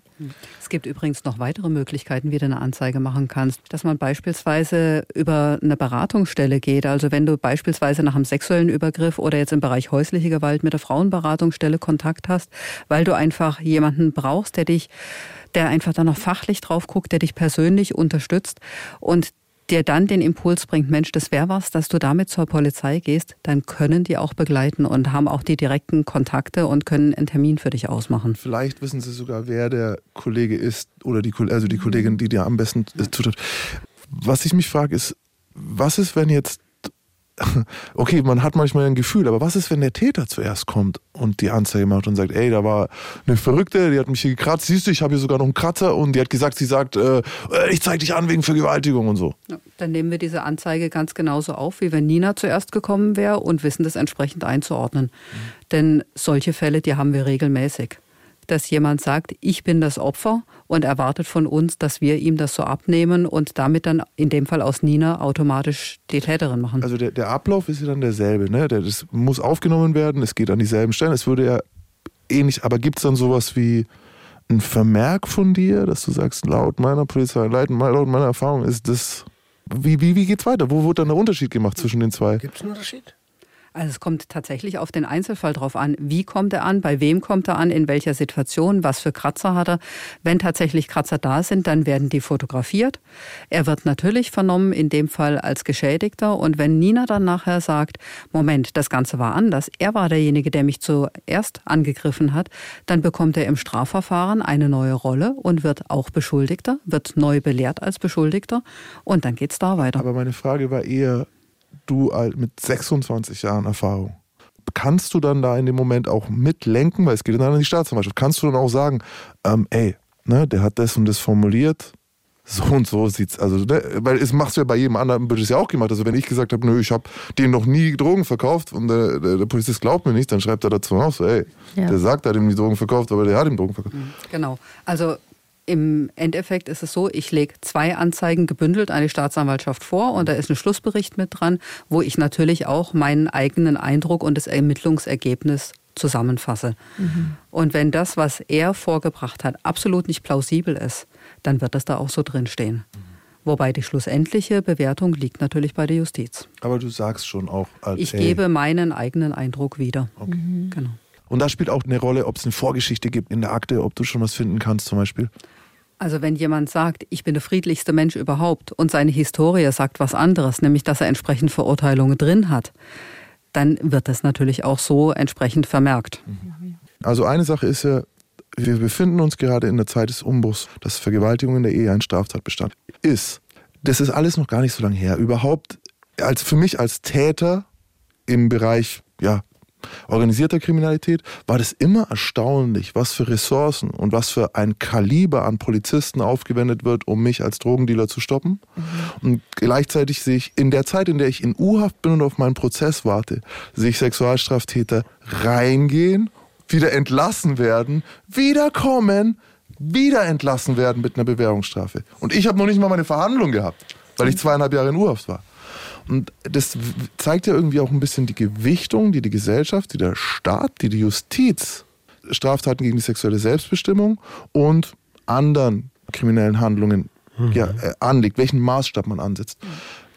Es gibt übrigens noch weitere Möglichkeiten, wie du eine Anzeige machen kannst. Dass man beispielsweise über eine Beratungsstelle geht. Also wenn du beispielsweise nach einem sexuellen Übergriff oder jetzt im Bereich häusliche Gewalt mit der Frauenberatungsstelle Kontakt hast, weil du einfach jemanden brauchst, der dich, der einfach da noch fachlich drauf guckt, der dich persönlich unterstützt und dir dann den Impuls bringt, Mensch, das wäre was, dass du damit zur Polizei gehst, dann können die auch begleiten und haben auch die direkten Kontakte und können einen Termin für dich ausmachen. Vielleicht wissen sie sogar, wer der Kollege ist oder die, also die Kollegin, die dir am besten äh, zutrifft. Was ich mich frage, ist, was ist, wenn jetzt, okay, man hat manchmal ein Gefühl, aber was ist, wenn der Täter zuerst kommt und die Anzeige macht und sagt, ey, da war eine Verrückte, die hat mich hier gekratzt, siehst du, ich habe hier sogar noch einen Kratzer und die hat gesagt, sie sagt, äh, ich zeig dich an wegen Vergewaltigung und so. Ja, dann nehmen wir diese Anzeige ganz genauso auf, wie wenn Nina zuerst gekommen wäre und wissen das entsprechend einzuordnen. Denn solche Fälle, die haben wir regelmäßig. Dass jemand sagt, ich bin das Opfer und erwartet von uns, dass wir ihm das so abnehmen und damit dann in dem Fall aus Nina automatisch die Täterin machen. Also der, der Ablauf ist ja dann derselbe, ne? Der, das muss aufgenommen werden, es geht an dieselben Stellen, es würde ja ähnlich, aber gibt es dann sowas wie ein Vermerk von dir, dass du sagst, laut meiner Polizei, laut meiner Erfahrung ist das. Wie, wie, wie geht's weiter? Wo wird dann der Unterschied gemacht zwischen den zwei? Gibt es einen Unterschied? Also es kommt tatsächlich auf den Einzelfall drauf an. Wie kommt er an? Bei wem kommt er an? In welcher Situation? Was für Kratzer hat er? Wenn tatsächlich Kratzer da sind, dann werden die fotografiert. Er wird natürlich vernommen, in dem Fall als Geschädigter. Und wenn Nina dann nachher sagt, Moment, das Ganze war anders, er war derjenige, der mich zuerst angegriffen hat, dann bekommt er im Strafverfahren eine neue Rolle und wird auch Beschuldigter, wird neu belehrt als Beschuldigter. Und dann geht's da weiter. Aber meine Frage war eher, du mit 26 Jahren Erfahrung, kannst du dann da in dem Moment auch mitlenken, weil es geht dann an die Staatsanwaltschaft, kannst du dann auch sagen, ähm, ey, ne, der hat das und das formuliert, so und so sieht's, also, ne, weil es machst du ja bei jedem anderen, wird es ja auch gemacht. Also wenn ich gesagt habe, nö, ich habe den noch nie Drogen verkauft und der, der, der, Polizist glaubt mir nicht, dann schreibt er dazu auch so, ey, ja. der sagt, er hat ihm die Drogen verkauft, aber der hat ihm Drogen verkauft. Genau. Also im Endeffekt ist es so, ich lege zwei Anzeigen gebündelt an die Staatsanwaltschaft vor und da ist ein Schlussbericht mit dran, wo ich natürlich auch meinen eigenen Eindruck und das Ermittlungsergebnis zusammenfasse. Mhm. Und wenn das, was er vorgebracht hat, absolut nicht plausibel ist, dann wird das da auch so drin stehen. Mhm. Wobei die schlussendliche Bewertung liegt natürlich bei der Justiz. Aber du sagst schon auch, als ich gebe meinen eigenen Eindruck wieder. Okay. Mhm. Genau. Und da spielt auch eine Rolle, ob es eine Vorgeschichte gibt in der Akte, ob du schon was finden kannst zum Beispiel. Also wenn jemand sagt, ich bin der friedlichste Mensch überhaupt und seine Historie sagt was anderes, nämlich dass er entsprechend Verurteilungen drin hat, dann wird das natürlich auch so entsprechend vermerkt. Also eine Sache ist ja, wir befinden uns gerade in der Zeit des Umbruchs, dass Vergewaltigung in der Ehe ein Straftatbestand ist. Das ist alles noch gar nicht so lange her. Überhaupt als für mich als Täter im Bereich ja, organisierter Kriminalität, war das immer erstaunlich, was für Ressourcen und was für ein Kaliber an Polizisten aufgewendet wird, um mich als Drogendealer zu stoppen. Mhm. Und gleichzeitig sehe ich in der Zeit, in der ich in U-Haft bin und auf meinen Prozess warte, sehe ich Sexualstraftäter reingehen, wieder entlassen werden, wiederkommen, wieder entlassen werden mit einer Bewährungsstrafe. Und ich habe noch nicht mal meine Verhandlung gehabt, weil ich zweieinhalb Jahre in U-Haft war. Und das zeigt ja irgendwie auch ein bisschen die Gewichtung, die die Gesellschaft, die der Staat, die die Justiz Straftaten gegen die sexuelle Selbstbestimmung und anderen kriminellen Handlungen mhm. ja, äh, anlegt, welchen Maßstab man ansetzt.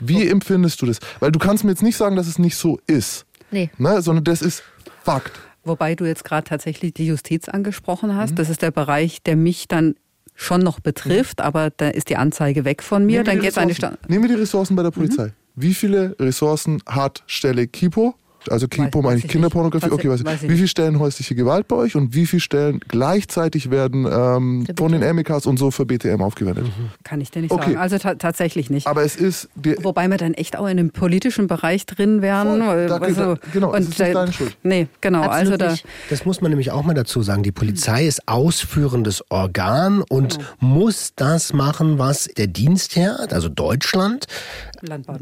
Wie empfindest du das? Weil du kannst mir jetzt nicht sagen, dass es nicht so ist. Nee. Ne, sondern das ist Fakt. Wobei du jetzt gerade tatsächlich die Justiz angesprochen hast. Mhm. Das ist der Bereich, der mich dann schon noch betrifft, mhm. aber da ist die Anzeige weg von mir. Nehmen dann geht eine Nehmen wir die Ressourcen bei der Polizei. Wie viele Ressourcen hat Stelle Kipo? Also Kipo meine ich Kinderpornografie. Okay, weiß, weiß ich. Wie viele Stellen häusliche Gewalt bei euch und wie viele Stellen gleichzeitig werden ähm, von den MEKs und so für BTM aufgewendet? Mhm. Kann ich dir nicht okay. sagen. Also tatsächlich nicht. Aber es ist. Wobei wir dann echt auch in einem politischen Bereich drin wären. Da, also, genau, und, das ist nicht deine Schuld. Nee, genau. also da, das muss man nämlich auch mal dazu sagen. Die Polizei ist ausführendes Organ und genau. muss das machen, was der Dienstherr, also Deutschland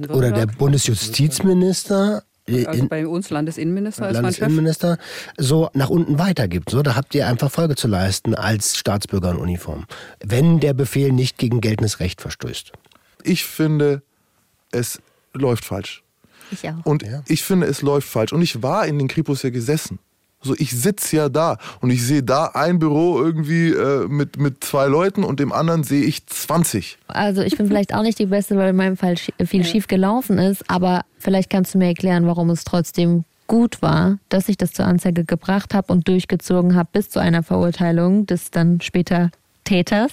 oder der Bundesjustizminister also bei uns Landesinnenminister ist Landesinnenminister so nach unten weitergibt. So, da habt ihr einfach Folge zu leisten als Staatsbürger in Uniform, wenn der Befehl nicht gegen geltendes Recht verstößt. Ich finde, es läuft falsch. Ich auch. Und ja. ich finde, es läuft falsch. Und ich war in den Kripos ja gesessen. So, ich sitze ja da und ich sehe da ein Büro irgendwie äh, mit, mit zwei Leuten und dem anderen sehe ich 20. Also ich bin vielleicht auch nicht die Beste, weil in meinem Fall viel schief gelaufen ist, aber vielleicht kannst du mir erklären, warum es trotzdem gut war, dass ich das zur Anzeige gebracht habe und durchgezogen habe bis zu einer Verurteilung des dann später Täters.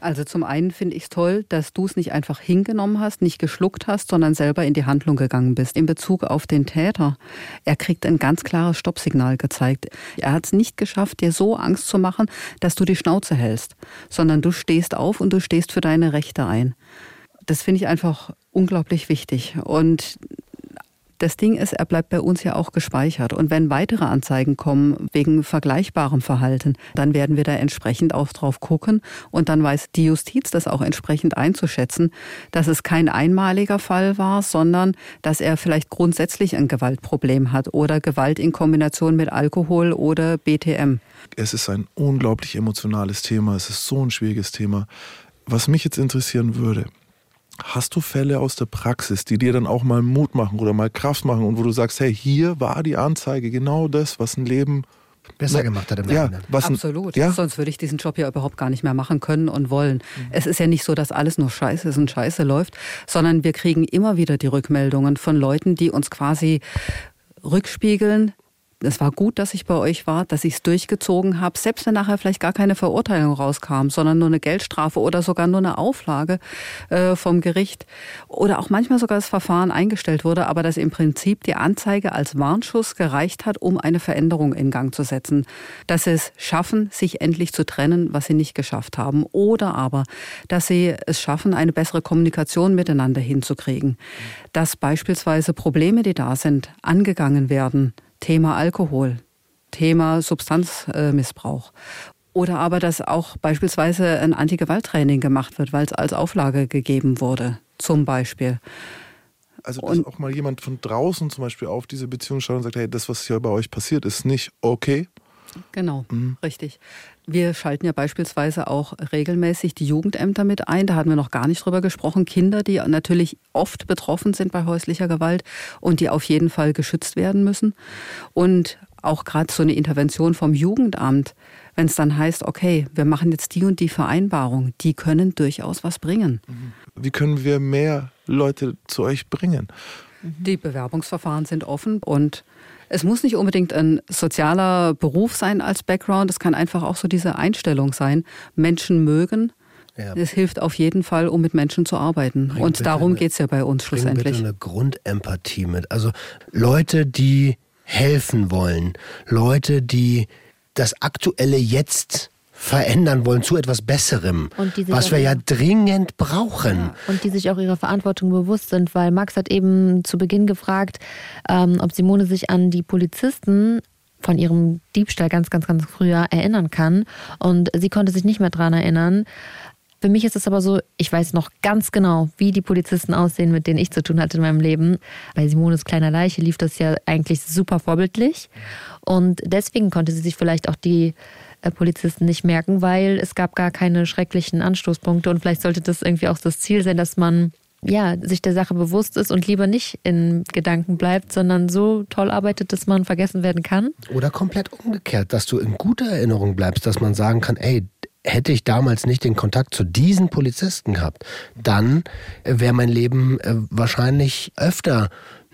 Also zum einen finde ich es toll, dass du es nicht einfach hingenommen hast, nicht geschluckt hast, sondern selber in die Handlung gegangen bist. In Bezug auf den Täter, er kriegt ein ganz klares Stoppsignal gezeigt. Er hat es nicht geschafft, dir so Angst zu machen, dass du die Schnauze hältst, sondern du stehst auf und du stehst für deine Rechte ein. Das finde ich einfach unglaublich wichtig. Und das Ding ist, er bleibt bei uns ja auch gespeichert. Und wenn weitere Anzeigen kommen wegen vergleichbarem Verhalten, dann werden wir da entsprechend auch drauf gucken. Und dann weiß die Justiz das auch entsprechend einzuschätzen, dass es kein einmaliger Fall war, sondern dass er vielleicht grundsätzlich ein Gewaltproblem hat oder Gewalt in Kombination mit Alkohol oder BTM. Es ist ein unglaublich emotionales Thema. Es ist so ein schwieriges Thema. Was mich jetzt interessieren würde, Hast du Fälle aus der Praxis, die dir dann auch mal Mut machen oder mal Kraft machen und wo du sagst, hey, hier war die Anzeige genau das, was ein Leben besser gemacht hat im ja, was Absolut. ja? Sonst würde ich diesen Job ja überhaupt gar nicht mehr machen können und wollen. Mhm. Es ist ja nicht so, dass alles nur Scheiße ist und Scheiße läuft, sondern wir kriegen immer wieder die Rückmeldungen von Leuten, die uns quasi rückspiegeln, es war gut, dass ich bei euch war, dass ich es durchgezogen habe, selbst wenn nachher vielleicht gar keine Verurteilung rauskam, sondern nur eine Geldstrafe oder sogar nur eine Auflage äh, vom Gericht oder auch manchmal sogar das Verfahren eingestellt wurde, aber dass im Prinzip die Anzeige als Warnschuss gereicht hat, um eine Veränderung in Gang zu setzen. Dass sie es schaffen, sich endlich zu trennen, was sie nicht geschafft haben. Oder aber, dass sie es schaffen, eine bessere Kommunikation miteinander hinzukriegen. Dass beispielsweise Probleme, die da sind, angegangen werden Thema Alkohol, Thema Substanzmissbrauch. Oder aber, dass auch beispielsweise ein Anti-Gewalt-Training gemacht wird, weil es als Auflage gegeben wurde, zum Beispiel. Also, dass und, auch mal jemand von draußen zum Beispiel auf diese Beziehung schaut und sagt, hey, das, was hier bei euch passiert, ist nicht okay. Genau, mhm. richtig. Wir schalten ja beispielsweise auch regelmäßig die Jugendämter mit ein. Da hatten wir noch gar nicht drüber gesprochen. Kinder, die natürlich oft betroffen sind bei häuslicher Gewalt und die auf jeden Fall geschützt werden müssen. Und auch gerade so eine Intervention vom Jugendamt, wenn es dann heißt, okay, wir machen jetzt die und die Vereinbarung, die können durchaus was bringen. Mhm. Wie können wir mehr Leute zu euch bringen? Die Bewerbungsverfahren sind offen und es muss nicht unbedingt ein sozialer Beruf sein als Background. Es kann einfach auch so diese Einstellung sein. Menschen mögen. Ja. Es hilft auf jeden Fall, um mit Menschen zu arbeiten. Bring und darum geht es ja bei uns schlussendlich. Bitte eine Grundempathie mit. Also Leute, die helfen wollen. Leute, die das aktuelle Jetzt verändern wollen zu etwas Besserem, was wir ja dringend brauchen. Ja, und die sich auch ihrer Verantwortung bewusst sind, weil Max hat eben zu Beginn gefragt, ähm, ob Simone sich an die Polizisten von ihrem Diebstahl ganz, ganz, ganz früher erinnern kann. Und sie konnte sich nicht mehr daran erinnern. Für mich ist es aber so, ich weiß noch ganz genau, wie die Polizisten aussehen, mit denen ich zu tun hatte in meinem Leben. Bei Simones kleiner Leiche lief das ja eigentlich super vorbildlich. Und deswegen konnte sie sich vielleicht auch die Polizisten nicht merken, weil es gab gar keine schrecklichen Anstoßpunkte und vielleicht sollte das irgendwie auch das Ziel sein, dass man ja, sich der Sache bewusst ist und lieber nicht in Gedanken bleibt, sondern so toll arbeitet, dass man vergessen werden kann. Oder komplett umgekehrt, dass du in guter Erinnerung bleibst, dass man sagen kann, ey, hätte ich damals nicht den Kontakt zu diesen Polizisten gehabt, dann wäre mein Leben äh, wahrscheinlich öfter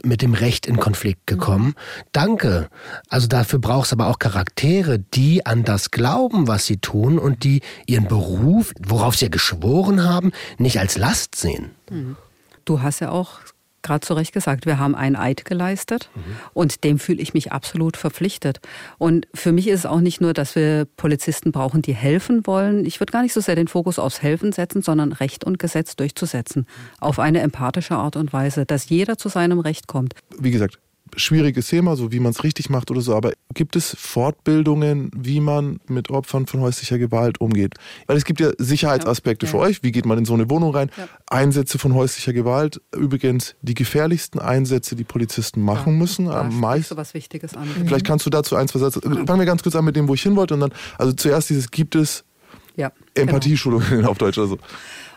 mit dem Recht in Konflikt gekommen. Mhm. Danke. Also dafür brauchst du aber auch Charaktere, die an das glauben, was sie tun und die ihren Beruf, worauf sie ja geschworen haben, nicht als Last sehen. Mhm. Du hast ja auch gerade zu Recht gesagt, wir haben einen Eid geleistet mhm. und dem fühle ich mich absolut verpflichtet. Und für mich ist es auch nicht nur, dass wir Polizisten brauchen, die helfen wollen. Ich würde gar nicht so sehr den Fokus aufs Helfen setzen, sondern Recht und Gesetz durchzusetzen. Auf eine empathische Art und Weise, dass jeder zu seinem Recht kommt. Wie gesagt, schwieriges Thema, so wie man es richtig macht oder so, aber gibt es Fortbildungen, wie man mit Opfern von häuslicher Gewalt umgeht? Weil es gibt ja Sicherheitsaspekte ja. für euch. Wie geht man in so eine Wohnung rein? Ja. Einsätze von häuslicher Gewalt, übrigens die gefährlichsten Einsätze, die Polizisten machen ja, müssen. Am meisten. Was Wichtiges an. Vielleicht kannst du dazu eins versetzen. Fangen wir ganz kurz an mit dem, wo ich hin wollte. Und dann, also zuerst dieses, gibt es ja, Empathieschulungen genau. auf Deutsch. Also.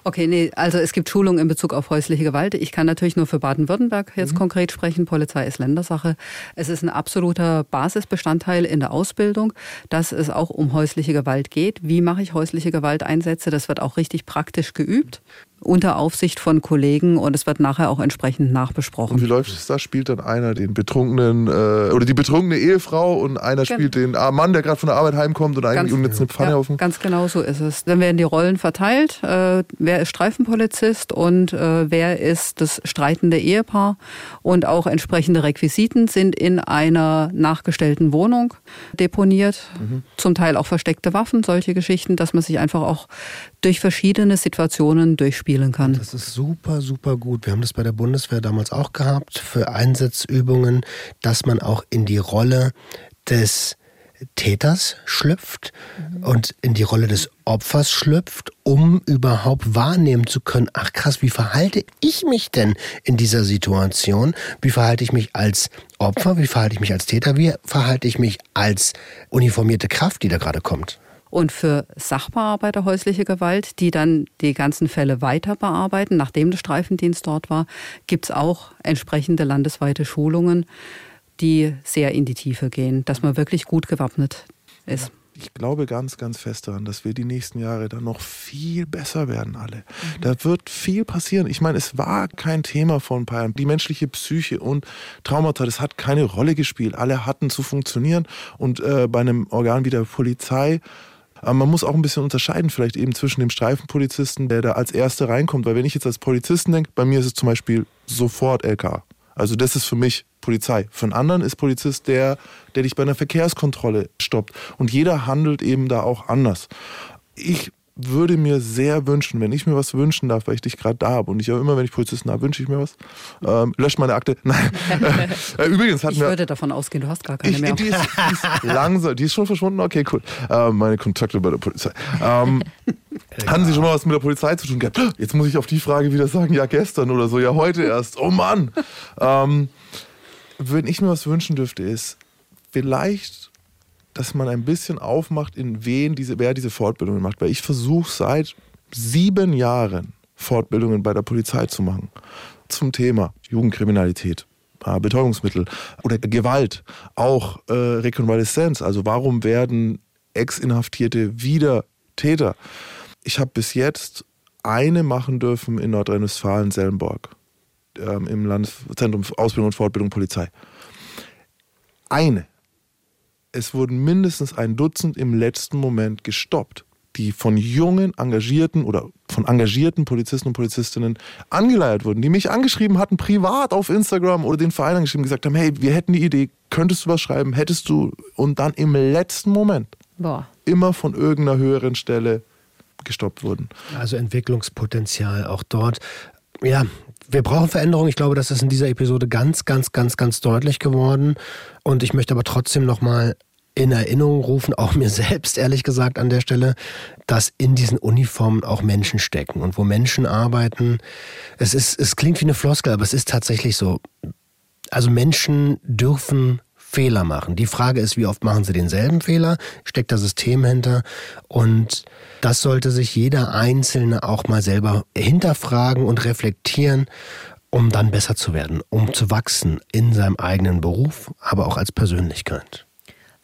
Okay, nee, also es gibt Schulungen in Bezug auf häusliche Gewalt. Ich kann natürlich nur für Baden-Württemberg jetzt mhm. konkret sprechen. Polizei ist Ländersache. Es ist ein absoluter Basisbestandteil in der Ausbildung, dass es auch um häusliche Gewalt geht. Wie mache ich häusliche Gewalteinsätze? Das wird auch richtig praktisch geübt unter Aufsicht von Kollegen und es wird nachher auch entsprechend nachbesprochen. Und wie läuft es da? Spielt dann einer den betrunkenen äh, oder die betrunkene Ehefrau und einer Gen spielt den ah, Mann, der gerade von der Arbeit heimkommt und eigentlich um jetzt eine Pfanne ja, auf dem Ganz genau so ist es. Dann werden die Rollen verteilt. Äh, wer ist Streifenpolizist und äh, wer ist das streitende Ehepaar und auch entsprechende Requisiten sind in einer nachgestellten Wohnung deponiert. Mhm. Zum Teil auch versteckte Waffen, solche Geschichten, dass man sich einfach auch durch verschiedene Situationen durchspielen kann. Das ist super, super gut. Wir haben das bei der Bundeswehr damals auch gehabt für Einsatzübungen, dass man auch in die Rolle des Täters schlüpft mhm. und in die Rolle des Opfers schlüpft, um überhaupt wahrnehmen zu können, ach krass, wie verhalte ich mich denn in dieser Situation? Wie verhalte ich mich als Opfer? Wie verhalte ich mich als Täter? Wie verhalte ich mich als uniformierte Kraft, die da gerade kommt? Und für Sachbearbeiter häusliche Gewalt, die dann die ganzen Fälle weiter bearbeiten, nachdem der Streifendienst dort war, gibt es auch entsprechende landesweite Schulungen, die sehr in die Tiefe gehen, dass man wirklich gut gewappnet ist. ich glaube ganz, ganz fest daran, dass wir die nächsten Jahre dann noch viel besser werden, alle. Mhm. Da wird viel passieren. Ich meine, es war kein Thema vor ein paar Jahren. Die menschliche Psyche und Traumata, das hat keine Rolle gespielt. Alle hatten zu funktionieren. Und äh, bei einem Organ wie der Polizei, aber man muss auch ein bisschen unterscheiden, vielleicht eben zwischen dem Streifenpolizisten, der da als Erster reinkommt. Weil wenn ich jetzt als Polizisten denke, bei mir ist es zum Beispiel sofort LK. Also das ist für mich Polizei. Für einen anderen ist Polizist der, der dich bei einer Verkehrskontrolle stoppt. Und jeder handelt eben da auch anders. Ich würde mir sehr wünschen, wenn ich mir was wünschen darf, weil ich dich gerade da habe und ich auch immer, wenn ich Polizisten habe, wünsche ich mir was. Ähm, löscht meine Akte. Nein. Äh, übrigens hat ich mir. Ich würde davon ausgehen, du hast gar keine ich, mehr. Die ist, die ist langsam, die ist schon verschwunden. Okay, cool. Ähm, meine Kontakte bei der Polizei. Ähm, hatten Sie schon mal was mit der Polizei zu tun gehabt? Jetzt muss ich auf die Frage wieder sagen, ja gestern oder so, ja heute erst. Oh Mann. Ähm, wenn ich mir was wünschen dürfte, ist vielleicht dass man ein bisschen aufmacht, in wen diese, wer diese Fortbildungen macht. Weil ich versuche seit sieben Jahren Fortbildungen bei der Polizei zu machen zum Thema Jugendkriminalität, äh, Betäubungsmittel oder Gewalt, auch äh, Rekonvaleszenz. Also warum werden Ex-Inhaftierte wieder Täter? Ich habe bis jetzt eine machen dürfen in Nordrhein-Westfalen, Sellenborg, ähm, im Landeszentrum Ausbildung und Fortbildung Polizei. Eine es wurden mindestens ein Dutzend im letzten Moment gestoppt, die von jungen, engagierten oder von engagierten Polizisten und Polizistinnen angeleiert wurden, die mich angeschrieben hatten, privat auf Instagram oder den Verein angeschrieben, gesagt haben, hey, wir hätten die Idee, könntest du was schreiben, hättest du, und dann im letzten Moment Boah. immer von irgendeiner höheren Stelle gestoppt wurden. Also Entwicklungspotenzial auch dort. Ja, wir brauchen Veränderung. Ich glaube, das ist in dieser Episode ganz, ganz, ganz, ganz deutlich geworden. Und ich möchte aber trotzdem nochmal in Erinnerung rufen, auch mir selbst ehrlich gesagt an der Stelle, dass in diesen Uniformen auch Menschen stecken und wo Menschen arbeiten. Es ist, es klingt wie eine Floskel, aber es ist tatsächlich so. Also Menschen dürfen Fehler machen. Die Frage ist, wie oft machen sie denselben Fehler? Steckt da System hinter? Und das sollte sich jeder Einzelne auch mal selber hinterfragen und reflektieren, um dann besser zu werden, um zu wachsen in seinem eigenen Beruf, aber auch als Persönlichkeit.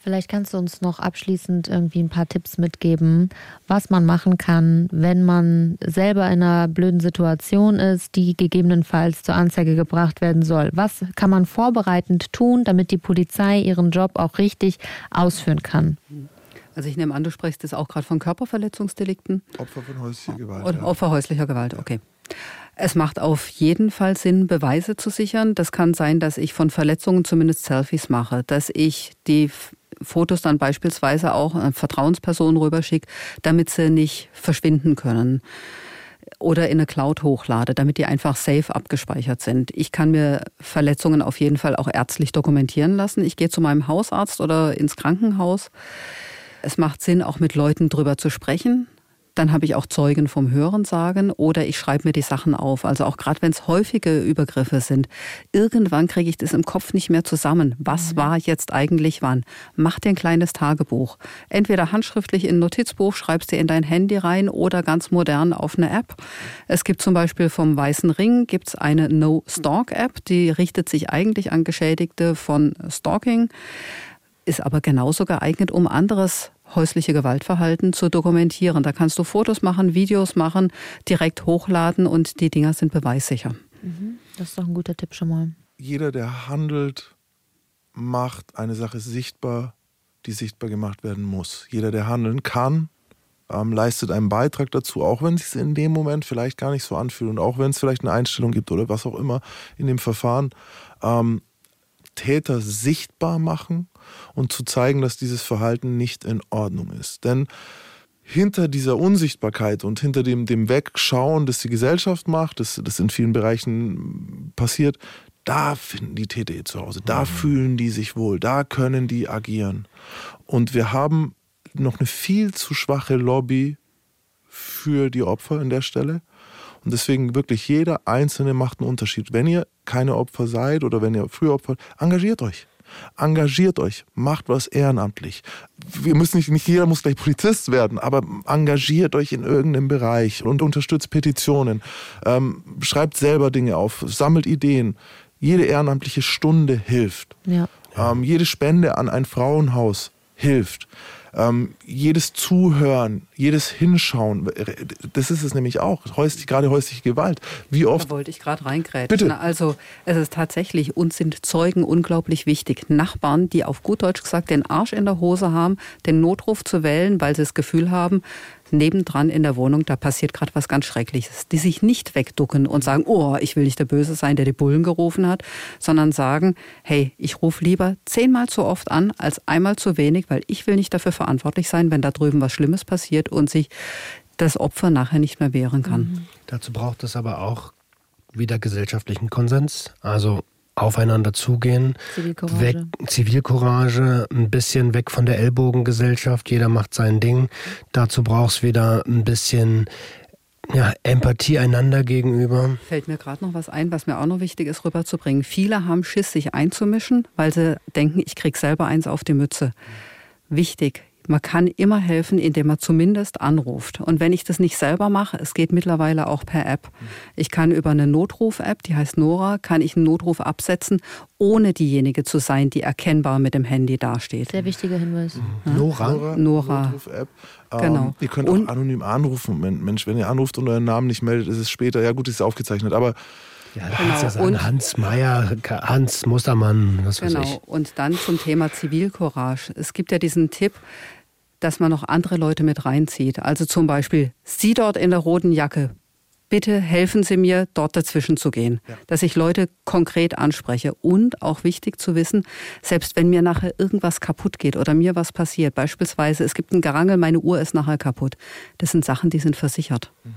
Vielleicht kannst du uns noch abschließend irgendwie ein paar Tipps mitgeben, was man machen kann, wenn man selber in einer blöden Situation ist, die gegebenenfalls zur Anzeige gebracht werden soll. Was kann man vorbereitend tun, damit die Polizei ihren Job auch richtig ausführen kann? Also ich nehme an, du sprichst jetzt auch gerade von Körperverletzungsdelikten. Opfer von häuslicher Gewalt. Oder Opfer häuslicher Gewalt, okay. Es macht auf jeden Fall Sinn, Beweise zu sichern. Das kann sein, dass ich von Verletzungen zumindest Selfies mache, dass ich die Fotos dann beispielsweise auch an Vertrauenspersonen rüberschicke, damit sie nicht verschwinden können oder in eine Cloud hochlade, damit die einfach safe abgespeichert sind. Ich kann mir Verletzungen auf jeden Fall auch ärztlich dokumentieren lassen. Ich gehe zu meinem Hausarzt oder ins Krankenhaus. Es macht Sinn, auch mit Leuten drüber zu sprechen. Dann habe ich auch Zeugen vom Hören sagen oder ich schreibe mir die Sachen auf. Also auch gerade wenn es häufige Übergriffe sind, irgendwann kriege ich das im Kopf nicht mehr zusammen. Was mhm. war jetzt eigentlich wann? Mach dir ein kleines Tagebuch. Entweder handschriftlich in ein Notizbuch, schreibst dir in dein Handy rein oder ganz modern auf eine App. Es gibt zum Beispiel vom Weißen Ring gibt's eine No-Stalk-App, die richtet sich eigentlich an Geschädigte von Stalking ist aber genauso geeignet, um anderes häusliche Gewaltverhalten zu dokumentieren. Da kannst du Fotos machen, Videos machen, direkt hochladen und die Dinger sind beweissicher. Mhm. Das ist doch ein guter Tipp schon mal. Jeder, der handelt, macht eine Sache sichtbar, die sichtbar gemacht werden muss. Jeder, der handeln kann, ähm, leistet einen Beitrag dazu, auch wenn es sich in dem Moment vielleicht gar nicht so anfühlt und auch wenn es vielleicht eine Einstellung gibt oder was auch immer in dem Verfahren. Ähm, Täter sichtbar machen und zu zeigen, dass dieses Verhalten nicht in Ordnung ist. Denn hinter dieser Unsichtbarkeit und hinter dem, dem Wegschauen, das die Gesellschaft macht, das, das in vielen Bereichen passiert, da finden die Täter ihr Zuhause, da mhm. fühlen die sich wohl, da können die agieren. Und wir haben noch eine viel zu schwache Lobby für die Opfer in der Stelle. Und deswegen wirklich jeder Einzelne macht einen Unterschied. Wenn ihr keine Opfer seid oder wenn ihr früher Opfer, engagiert euch. Engagiert euch, macht was ehrenamtlich. Wir müssen nicht, nicht jeder muss gleich Polizist werden, aber engagiert euch in irgendeinem Bereich und unterstützt Petitionen. Ähm, schreibt selber Dinge auf, sammelt Ideen. Jede ehrenamtliche Stunde hilft. Ja. Ähm, jede Spende an ein Frauenhaus hilft. Ähm, jedes Zuhören, jedes Hinschauen, das ist es nämlich auch. Häuslich, gerade häusliche Gewalt. Wie oft. Da wollte ich gerade reingrätschen. Bitte. Also es ist tatsächlich, uns sind Zeugen unglaublich wichtig. Nachbarn, die auf gut Deutsch gesagt den Arsch in der Hose haben, den Notruf zu wählen, weil sie das Gefühl haben, nebendran in der Wohnung, da passiert gerade was ganz Schreckliches. Die sich nicht wegducken und sagen, oh, ich will nicht der Böse sein, der die Bullen gerufen hat, sondern sagen, hey, ich rufe lieber zehnmal zu oft an als einmal zu wenig, weil ich will nicht dafür verantwortlich sein, wenn da drüben was Schlimmes passiert und sich das Opfer nachher nicht mehr wehren kann. Mhm. Dazu braucht es aber auch wieder gesellschaftlichen Konsens. Also aufeinander zugehen, Zivilcourage. Weg, Zivilcourage, ein bisschen weg von der Ellbogengesellschaft, jeder macht sein Ding. Dazu brauchst wieder ein bisschen ja, Empathie einander gegenüber. Fällt mir gerade noch was ein, was mir auch noch wichtig ist, rüberzubringen. Viele haben Schiss, sich einzumischen, weil sie denken, ich krieg selber eins auf die Mütze. Wichtig, man kann immer helfen, indem man zumindest anruft. Und wenn ich das nicht selber mache, es geht mittlerweile auch per App. Ich kann über eine Notruf-App, die heißt Nora, kann ich einen Notruf absetzen, ohne diejenige zu sein, die erkennbar mit dem Handy dasteht. Sehr wichtiger Hinweis. Mhm. Nora? Nora. Nora. Notruf-App. Genau. Ähm, ihr könnt auch Und- anonym anrufen. Men- Mensch, wenn ihr anruft und euren Namen nicht meldet, ist es später. Ja, gut, ist aufgezeichnet. Aber Ja, da Genau. kannst du ja sagen, Und- Hans Meyer, Hans Mustermann, was weiß Genau. ich. Und dann zum Thema Zivilcourage. Es gibt ja diesen Tipp, dass man noch andere Leute mit reinzieht. Also zum Beispiel, Sie dort in der roten Jacke, bitte helfen Sie mir, dort dazwischen zu gehen. Dass ich Leute konkret anspreche. Und auch wichtig zu wissen, selbst wenn mir nachher irgendwas kaputt geht oder mir was passiert, beispielsweise es gibt ein Gerangel, meine Uhr ist nachher kaputt. Das sind Sachen, die sind versichert. Ja,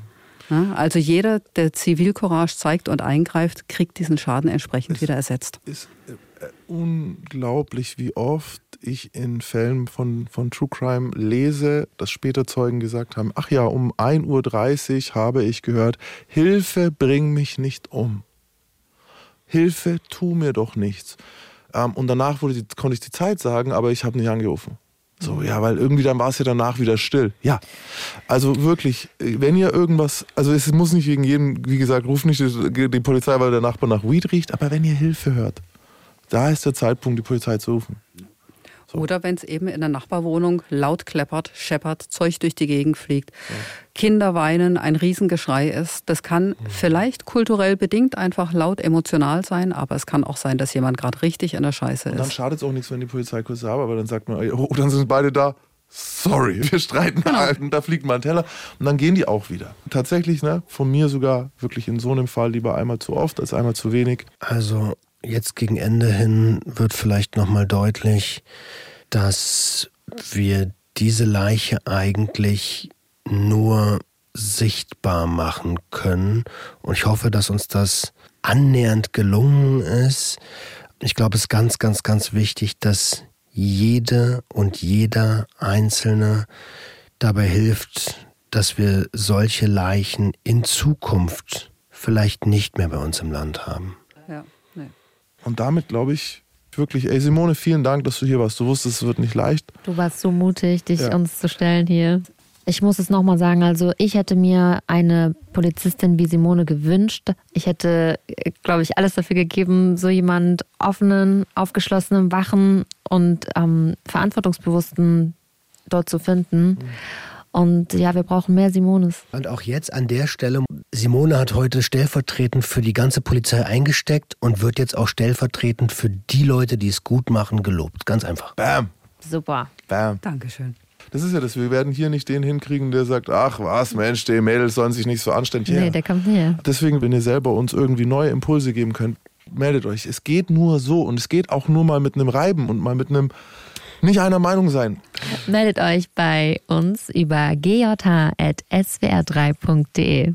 also jeder, der Zivilcourage zeigt und eingreift, kriegt diesen Schaden entsprechend wieder ersetzt. ist äh, unglaublich, wie oft ich in Fällen von, von True Crime lese, dass später Zeugen gesagt haben, ach ja, um 1.30 Uhr habe ich gehört, Hilfe, bring mich nicht um. Hilfe, tu mir doch nichts. Ähm, und danach wurde die, konnte ich die Zeit sagen, aber ich habe nicht angerufen. So, ja, weil irgendwie dann war es ja danach wieder still. Ja, also wirklich, wenn ihr irgendwas, also es muss nicht wegen jedem, wie gesagt, ruft nicht die, die Polizei, weil der Nachbar nach Weed riecht, aber wenn ihr Hilfe hört, da ist der Zeitpunkt, die Polizei zu rufen. So. Oder wenn es eben in der Nachbarwohnung laut kleppert, scheppert, Zeug durch die Gegend fliegt, Kinder weinen, ein Riesengeschrei ist. Das kann vielleicht kulturell bedingt einfach laut emotional sein, aber es kann auch sein, dass jemand gerade richtig in der Scheiße Und dann ist. schadet es auch nichts, wenn die Polizei kurz da war, aber dann sagt man, oh, dann sind beide da. Sorry, wir streiten, und da fliegt mal ein Teller und dann gehen die auch wieder. Tatsächlich, ne, von mir sogar wirklich in so einem Fall lieber einmal zu oft als einmal zu wenig. Also jetzt gegen Ende hin wird vielleicht nochmal deutlich, dass wir diese Leiche eigentlich nur sichtbar machen können. Und ich hoffe, dass uns das annähernd gelungen ist. Ich glaube, es ist ganz, ganz, ganz wichtig, dass jede und jeder Einzelne dabei hilft, dass wir solche Leichen in Zukunft vielleicht nicht mehr bei uns im Land haben. Ja, nee. Und damit glaube ich wirklich, ey Simone, vielen Dank, dass du hier warst. Du wusstest, es wird nicht leicht. Du warst so mutig, dich Ja. uns zu stellen hier. Ich muss es nochmal sagen, also ich hätte mir eine Polizistin wie Simone gewünscht. Ich hätte, glaube ich, alles dafür gegeben, so jemand offenen, aufgeschlossenen, wachen und ähm, verantwortungsbewussten dort zu finden. Und ja, wir brauchen mehr Simones. Und auch jetzt an der Stelle, Simone hat heute stellvertretend für die ganze Polizei eingesteckt und wird jetzt auch stellvertretend für die Leute, die es gut machen, gelobt. Ganz einfach. Bam, Super. bam. Dankeschön. Das ist ja das, wir werden hier nicht den hinkriegen, der sagt, ach was, Mensch, die Mädels sollen sich nicht so anständig Nee, her. der kommt näher. Deswegen, wenn ihr selber uns irgendwie neue Impulse geben könnt, meldet euch. Es geht nur so und es geht auch nur mal mit einem Reiben und mal mit einem nicht einer Meinung sein. Meldet euch bei uns über gj.swr3.de.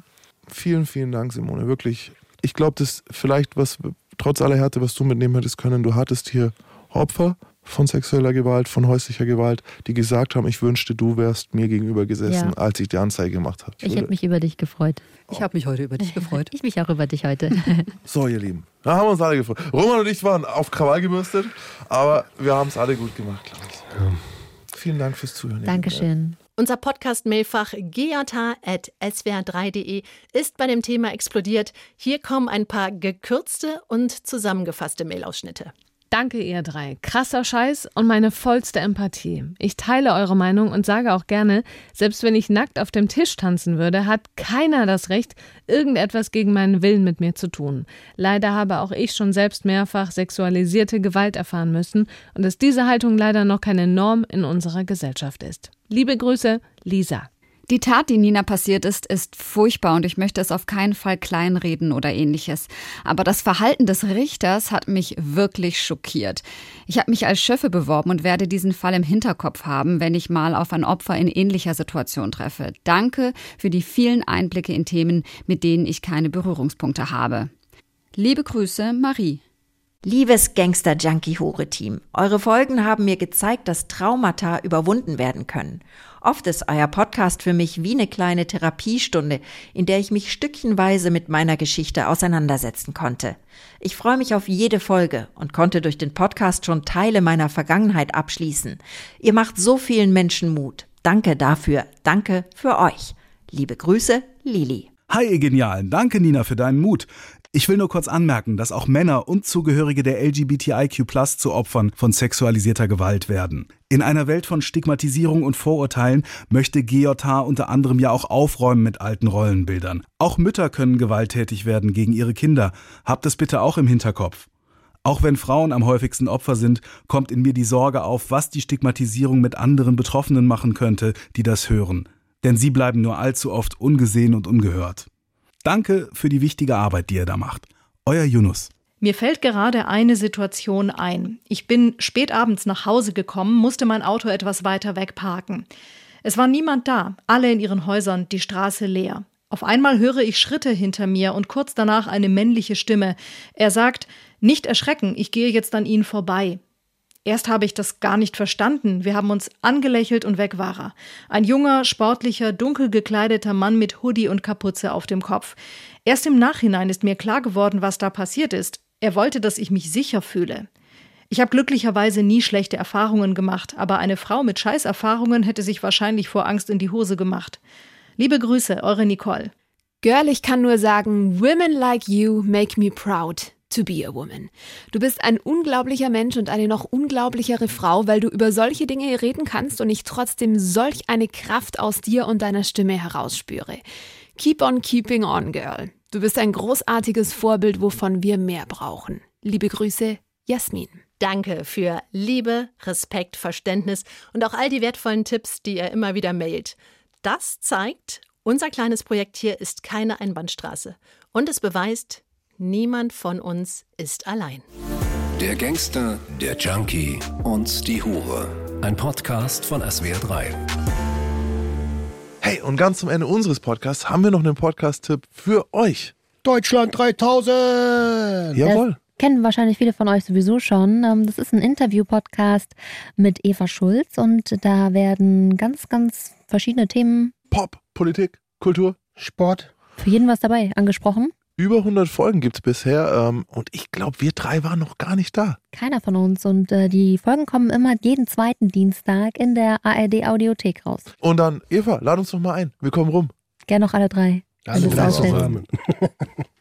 Vielen, vielen Dank, Simone. Wirklich. Ich glaube, das vielleicht, was trotz aller Härte, was du mitnehmen hättest können, du hattest hier Opfer von sexueller Gewalt, von häuslicher Gewalt, die gesagt haben, ich wünschte, du wärst mir gegenüber gesessen, Ja. als ich die Anzeige gemacht habe. Ich hätte mich über dich gefreut. Ich habe mich heute über dich gefreut. Ich mich auch über dich heute. So, ihr Lieben. Da haben wir uns alle gefreut. Roman und ich waren auf Krawall gebürstet, aber wir haben es alle gut gemacht, glaube ich. Vielen Dank fürs Zuhören. Dankeschön. Unser Podcast-Mailfach gj.swr3.de ist bei dem Thema explodiert. Hier kommen ein paar gekürzte und zusammengefasste Mailausschnitte. Danke, ihr drei. Krasser Scheiß und meine vollste Empathie. Ich teile eure Meinung und sage auch gerne, selbst wenn ich nackt auf dem Tisch tanzen würde, hat keiner das Recht, irgendetwas gegen meinen Willen mit mir zu tun. Leider habe auch ich schon selbst mehrfach sexualisierte Gewalt erfahren müssen und dass diese Haltung leider noch keine Norm in unserer Gesellschaft ist. Liebe Grüße, Lisa. Die Tat, die Nina passiert ist, ist furchtbar und ich möchte es auf keinen Fall kleinreden oder ähnliches. Aber das Verhalten des Richters hat mich wirklich schockiert. Ich habe mich als Schöffe beworben und werde diesen Fall im Hinterkopf haben, wenn ich mal auf ein Opfer in ähnlicher Situation treffe. Danke für die vielen Einblicke in Themen, mit denen ich keine Berührungspunkte habe. Liebe Grüße, Marie. Liebes Gangster-Junkie-Hure-Team, eure Folgen haben mir gezeigt, dass Traumata überwunden werden können. Oft ist euer Podcast für mich wie eine kleine Therapiestunde, in der ich mich stückchenweise mit meiner Geschichte auseinandersetzen konnte. Ich freue mich auf jede Folge und konnte durch den Podcast schon Teile meiner Vergangenheit abschließen. Ihr macht so vielen Menschen Mut. Danke dafür. Danke für euch. Liebe Grüße, Lili. Hi, ihr Genialen. Danke, Nina, für deinen Mut. Ich will nur kurz anmerken, dass auch Männer und Zugehörige der LGBTIQ zu Opfern von sexualisierter Gewalt werden. In einer Welt von Stigmatisierung und Vorurteilen möchte GJH unter anderem ja auch aufräumen mit alten Rollenbildern. Auch Mütter können gewalttätig werden gegen ihre Kinder. Habt es bitte auch im Hinterkopf. Auch wenn Frauen am häufigsten Opfer sind, kommt in mir die Sorge auf, was die Stigmatisierung mit anderen Betroffenen machen könnte, die das hören. Denn sie bleiben nur allzu oft ungesehen und ungehört. Danke für die wichtige Arbeit, die ihr da macht. Euer Yunus. Mir fällt gerade eine Situation ein. Ich bin spät abends nach Hause gekommen, musste mein Auto etwas weiter weg parken. Es war niemand da, alle in ihren Häusern, die Straße leer. Auf einmal höre ich Schritte hinter mir und kurz danach eine männliche Stimme. Er sagt, nicht erschrecken, ich gehe jetzt an Ihnen vorbei. Erst habe ich das gar nicht verstanden. Wir haben uns angelächelt und weg war er. Ein junger, sportlicher, dunkel gekleideter Mann mit Hoodie und Kapuze auf dem Kopf. Erst im Nachhinein ist mir klar geworden, was da passiert ist. Er wollte, dass ich mich sicher fühle. Ich habe glücklicherweise nie schlechte Erfahrungen gemacht, aber eine Frau mit Scheißerfahrungen hätte sich wahrscheinlich vor Angst in die Hose gemacht. Liebe Grüße, eure Nicole. Girl, ich kann nur sagen, Women like you make me proud to be a woman. Du bist ein unglaublicher Mensch und eine noch unglaublichere Frau, weil du über solche Dinge reden kannst und ich trotzdem solch eine Kraft aus dir und deiner Stimme herausspüre. Keep on keeping on, Girl. Du bist ein großartiges Vorbild, wovon wir mehr brauchen. Liebe Grüße, Jasmin. Danke für Liebe, Respekt, Verständnis und auch all die wertvollen Tipps, die ihr immer wieder mailt. Das zeigt, unser kleines Projekt hier ist keine Einbahnstraße. Und es beweist, Niemand von uns ist allein. Der Gangster, der Junkie und die Hure. Ein Podcast von SWR3. Hey, und ganz zum Ende unseres Podcasts haben wir noch einen Podcast-Tipp für euch. Deutschland 3000! Jawohl. kennen wahrscheinlich viele von euch sowieso schon. Ähm, das ist ein Interview-Podcast mit Eva Schulz und da werden ganz, ganz verschiedene Themen. Pop, Politik, Kultur, Sport. Für jeden was dabei angesprochen. Über 100 Folgen gibt es bisher ähm, und ich glaube, wir drei waren noch gar nicht da. Keiner von uns. Und äh, die Folgen kommen immer jeden zweiten Dienstag in der ARD Audiothek raus. Und dann, Eva, lad uns doch mal ein. Wir kommen rum. Gerne noch alle drei. Alle drei zusammen.